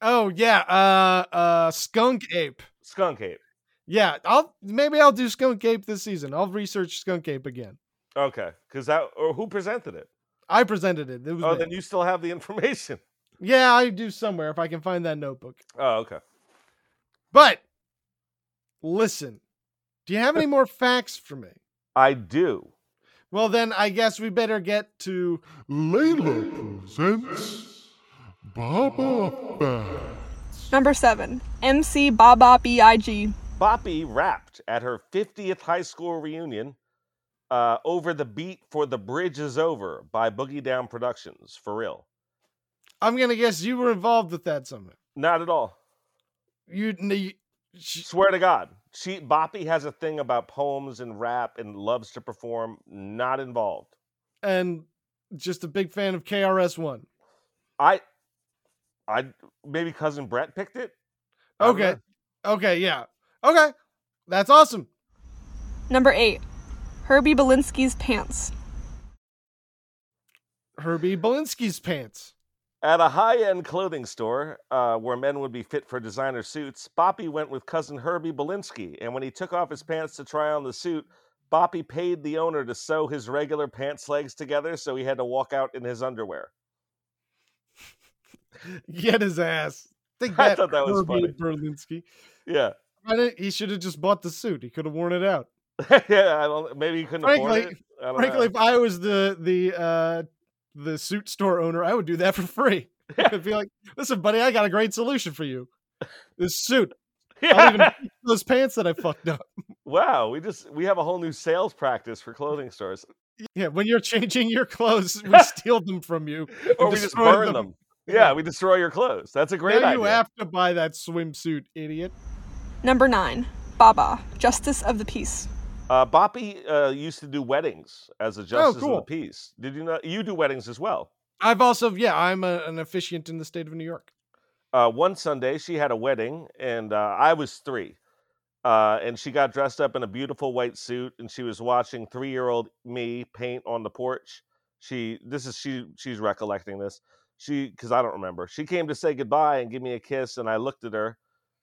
Oh yeah, uh uh Skunk Ape. Skunk Ape. Yeah, I'll maybe I'll do Skunk Ape this season. I'll research Skunk Ape again. Okay, because that or who presented it? I presented it. It was Oh, me. then you still have the information. Yeah, I do somewhere if I can find that notebook. Oh, okay. But listen, do you have any more facts for me? I do. Well, then I guess we better get to Layla presents Baba Facts. Number 7. MC Baba B.I.G. Boppy rapped at her 50th high school reunion uh, over the beat for "The Bridge Is Over" by Boogie Down Productions. For real, I'm gonna guess you were involved with that somehow. not at all. You, you sh- Swear to God, she Boppy has a thing about poems and rap and loves to perform. Not involved. and just a big fan of KRS One. I, I maybe cousin Brett picked it. Okay, okay, yeah, okay, that's awesome. Number 8. Herbie Belinsky's pants. Herbie Belinsky's pants. At a high-end clothing store uh, where men would be fit for designer suits, Boppy went with cousin Herbie Belinsky, and when he took off his pants to try on the suit, Boppy paid the owner to sew his regular pants legs together, so he had to walk out in his underwear. Get his ass. Think I that, thought that was Herbie funny. Berlinski. Yeah, Why didn't- He should have just bought the suit. He could have worn it out. yeah, I don't, maybe you couldn't Frankly- afford it. I don't Frankly, know. if I was the the uh the suit store owner, I would do that for free. I'd be like, "Listen, buddy, I got a great solution for you. This suit. I'll even those pants that I fucked up. wow, we just we have a whole new sales practice for clothing stores, Yeah, when you're changing your clothes, we steal them from you. or we just burn them. them. Yeah. Yeah, we destroy your clothes. That's a great now idea. you have to buy that swimsuit, idiot. Number 9. Baba, Justice of the Peace. Uh, Boppy uh, used to do weddings as a justice of Oh, cool. the peace. Did you know? You do weddings as well. I've also, yeah, I'm a, an officiant in the state of New York. Uh, one Sunday, she had a wedding, and uh, I was three. Uh, and she got dressed up in a beautiful white suit, and she was watching three-year-old me paint on the porch. She, this is she, she's recollecting this. She, because I don't remember. She came to say goodbye and give me a kiss, and I looked at her.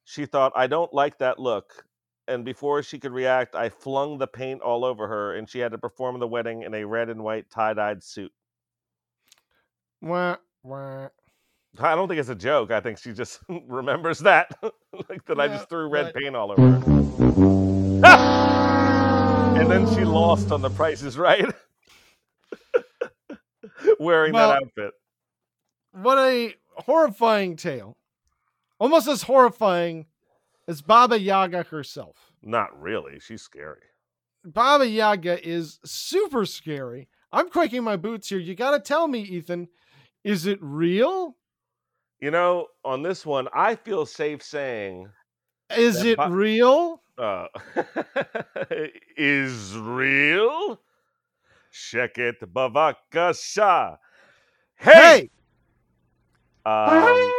She thought, I don't like that look. And before she could react, I flung the paint all over her, and she had to perform the wedding in a red and white tie-dyed suit. Wah, wah. I don't think it's a joke. I think she just remembers that, like that I just threw red right. paint all over her. and then she lost on The Price is Right, wearing Well- that outfit. What a horrifying tale. Almost as horrifying as Baba Yaga herself. Not really. She's scary. Baba Yaga is super scary. I'm quaking my boots here. You got to tell me, Ethan, is it real? You know, on this one, I feel safe saying, Is it Ba- real? uh, is real. Check it, Bavakasha. Hey! Um,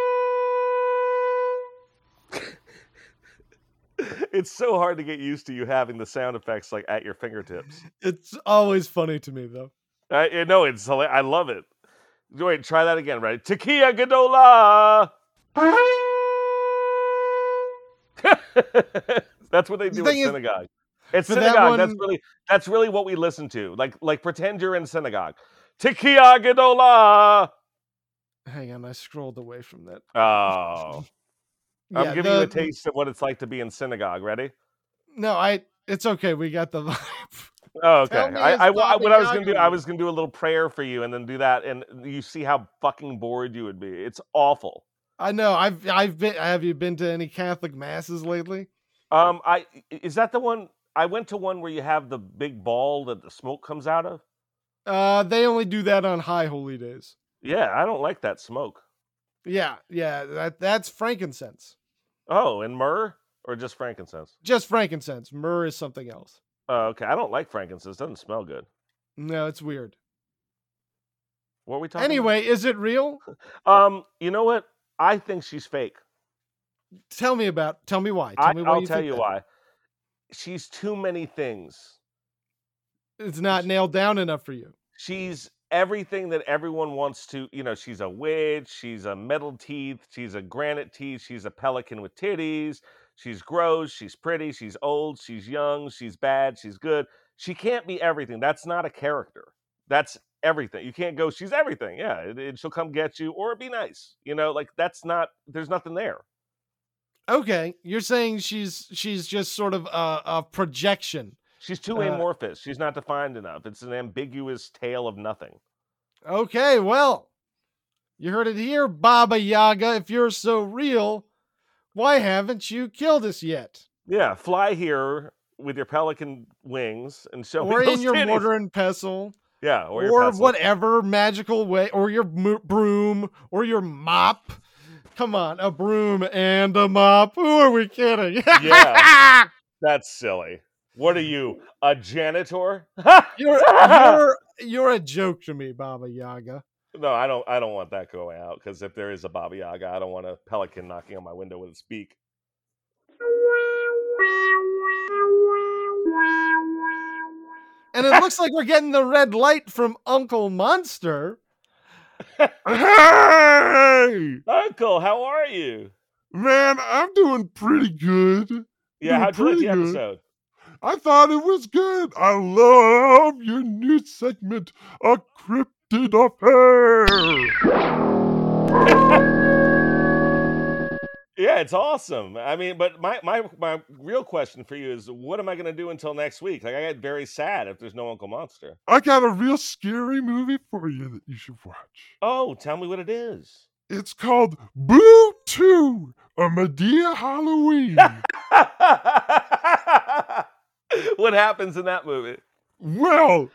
it's so hard to get used to you having the sound effects like at your fingertips. It's always funny to me, though. I eh, know it's hila- I love it. Wait, try that again. right? Tekiah Gedolah. that's what they do thing in is, synagogue. It's for that synagogue. That's really that's really what we listen to. Like like pretend you're in synagogue. Tekiah Gedolah. Hang on, I scrolled away from that. Oh, I'm Yeah, giving you a taste of what it's like to be in synagogue. Ready? No, I. It's okay. We got the vibe. Oh, okay. Me I, I, what I was gonna do, I was gonna do a little prayer for you, and then do that, and you see how fucking bored you would be. It's awful. I know. I've. I've been. Have you been to any Catholic masses lately? Um, I i- is that the one? I went to one where you have the big ball that the smoke comes out of. Uh, they only do that on high holy days. Yeah, I don't like that smoke. Yeah, yeah. That that's frankincense. Oh, and myrrh or just frankincense? Just frankincense. Myrrh is something else. Oh, okay. I don't like frankincense. Doesn't smell good. No, it's weird. What are we talking? Anyway, is it real? um, you know what? I think she's fake. Tell me about. Tell me why. Tell I, me why I'll you tell you that. why. She's too many things. It's not nailed down enough for you. she's everything that everyone wants to you know she's a witch she's a metal teeth she's a granite teeth she's a pelican with titties she's gross she's pretty she's old she's young she's bad she's good she can't be everything that's not a character that's everything you can't go she's everything yeah it, she'll come get you or be nice you know like that's not there's nothing there Okay, you're saying she's she's just sort of a, a projection. She's too Uh, amorphous she's not defined enough it's an ambiguous tale of nothing Okay, well, you heard it here, Baba Yaga. If you're so real, why haven't you killed us yet? yeah fly here with your pelican wings and show or me in your titties. mortar and pestle, Yeah, or, or, your pestle. whatever magical way, or your broom, or your mop. Come on, a broom and a mop. Who are we kidding? Yeah. That's silly. What are you, a janitor? you're, you're you're a joke to me, Baba Yaga. no, I don't. I don't want that going out because if there is a Baba Yaga, I don't want a pelican knocking on my window with its beak. And it looks like we're getting the red light from Uncle Monster. Hey! Uncle, how are you? Man, I'm doing pretty good. Yeah, Doing how'd you like the good. episode? I thought it was good. I love your new segment, A Cryptid Affair. Yeah, it's awesome. I mean, but my my my real question for you is, what am I going to do until next week? Like, I get very sad if there's no Uncle Monster. I got a real scary movie for you that you should watch. Oh, tell me what it is. It's called Boo 2, a Madea Halloween. what happens in that movie? well,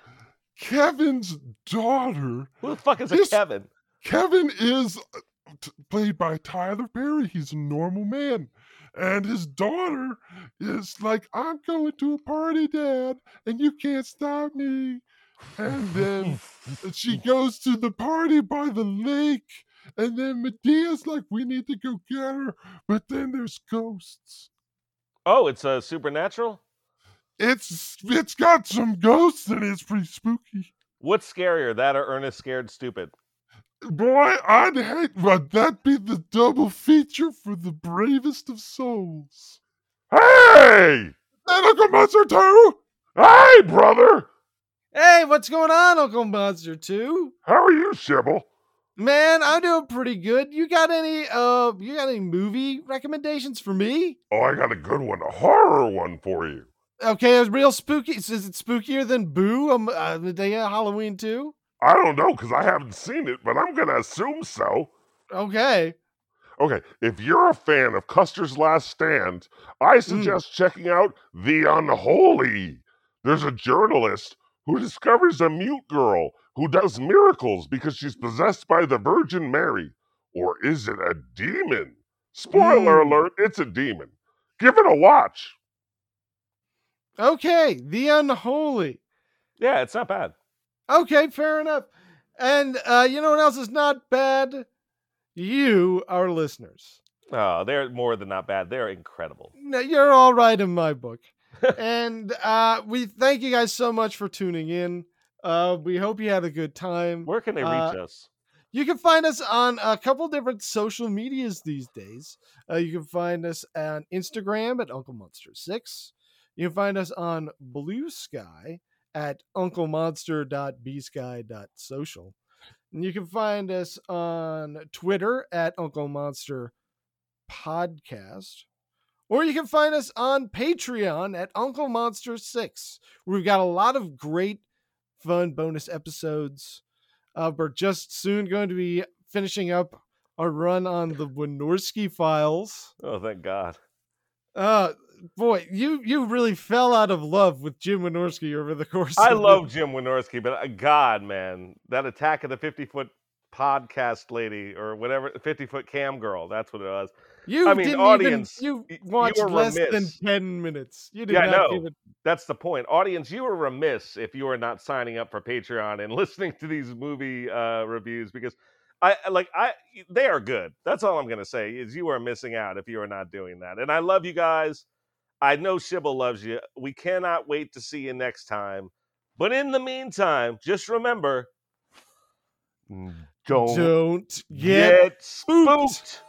Kevin's daughter, Who the fuck is a Kevin? Kevin is uh, t- played by Tyler Perry. He's a normal man. And his daughter is like, I'm going to a party, Dad, and you can't stop me. And then she goes to the party by the lake. And then Madea's like, we need to go get her. But then there's ghosts. Oh, it's a supernatural. It's it's got some ghosts and it's pretty spooky. What's scarier, that or Ernest Scared Stupid? Boy, I'd hate would that be the double feature for the bravest of souls. Hey! And Uncle Monster too? Hey, brother! Hey, what's going on, Uncle Monster 2? How are you, Sybil? Man, I'm doing pretty good. You got any uh you got any movie recommendations for me? Oh, I got a good one, a horror one for you. Okay, it's real spooky. Is it spookier than Boo? Um, uh, the day of Halloween too? I don't know because I haven't seen it, but I'm gonna assume so. Okay. Okay, if you're a fan of Custer's Last Stand, I suggest checking out The Unholy. There's a journalist who discovers a mute girl who does miracles because she's possessed by the Virgin Mary. Or is it a demon? Spoiler Hmm. alert, it's a demon. Give it a watch. Okay, The Unholy. Yeah, it's not bad. Okay, fair enough. And uh, you know what else is not bad? You, our listeners. Oh, they're more than not bad. They're incredible. No, You're all right in my book. and uh, we thank you guys so much for tuning in. Uh, we hope you had a good time. Where can they reach Uh, us? You can find us on a couple different social medias these days. Uh, you can find us on Instagram at Uncle Monster Six. You can find us on Bluesky at unclemonster.bsky.social. And you can find us on Twitter at Uncle Monster Podcast. Or you can find us on Patreon at Uncle Monster 6. We've got a lot of great, fun bonus episodes. Uh, we're just soon going to be finishing up our run on the Wynorski files. Oh, thank God. Uh, boy, you you really fell out of love with Jim Wynorski over the course. I of the- love Jim Wynorski, but uh, God, man, that attack of the 50 foot podcast lady or whatever, 50 foot cam girl, that's what it was. you. I mean, didn't audience, even, you you watched were less than ten minutes. You did Yeah, not know. even. That's the point. Audience, you were remiss if you were not signing up for Patreon and listening to these movie uh, reviews because I I- like I they are good. That's all I'm gonna say is you are missing out if you are not doing that. And I love you guys. I know Sybil loves you. We cannot wait to see you next time. But in the meantime, just remember, mm, don't, Don't get get spooked.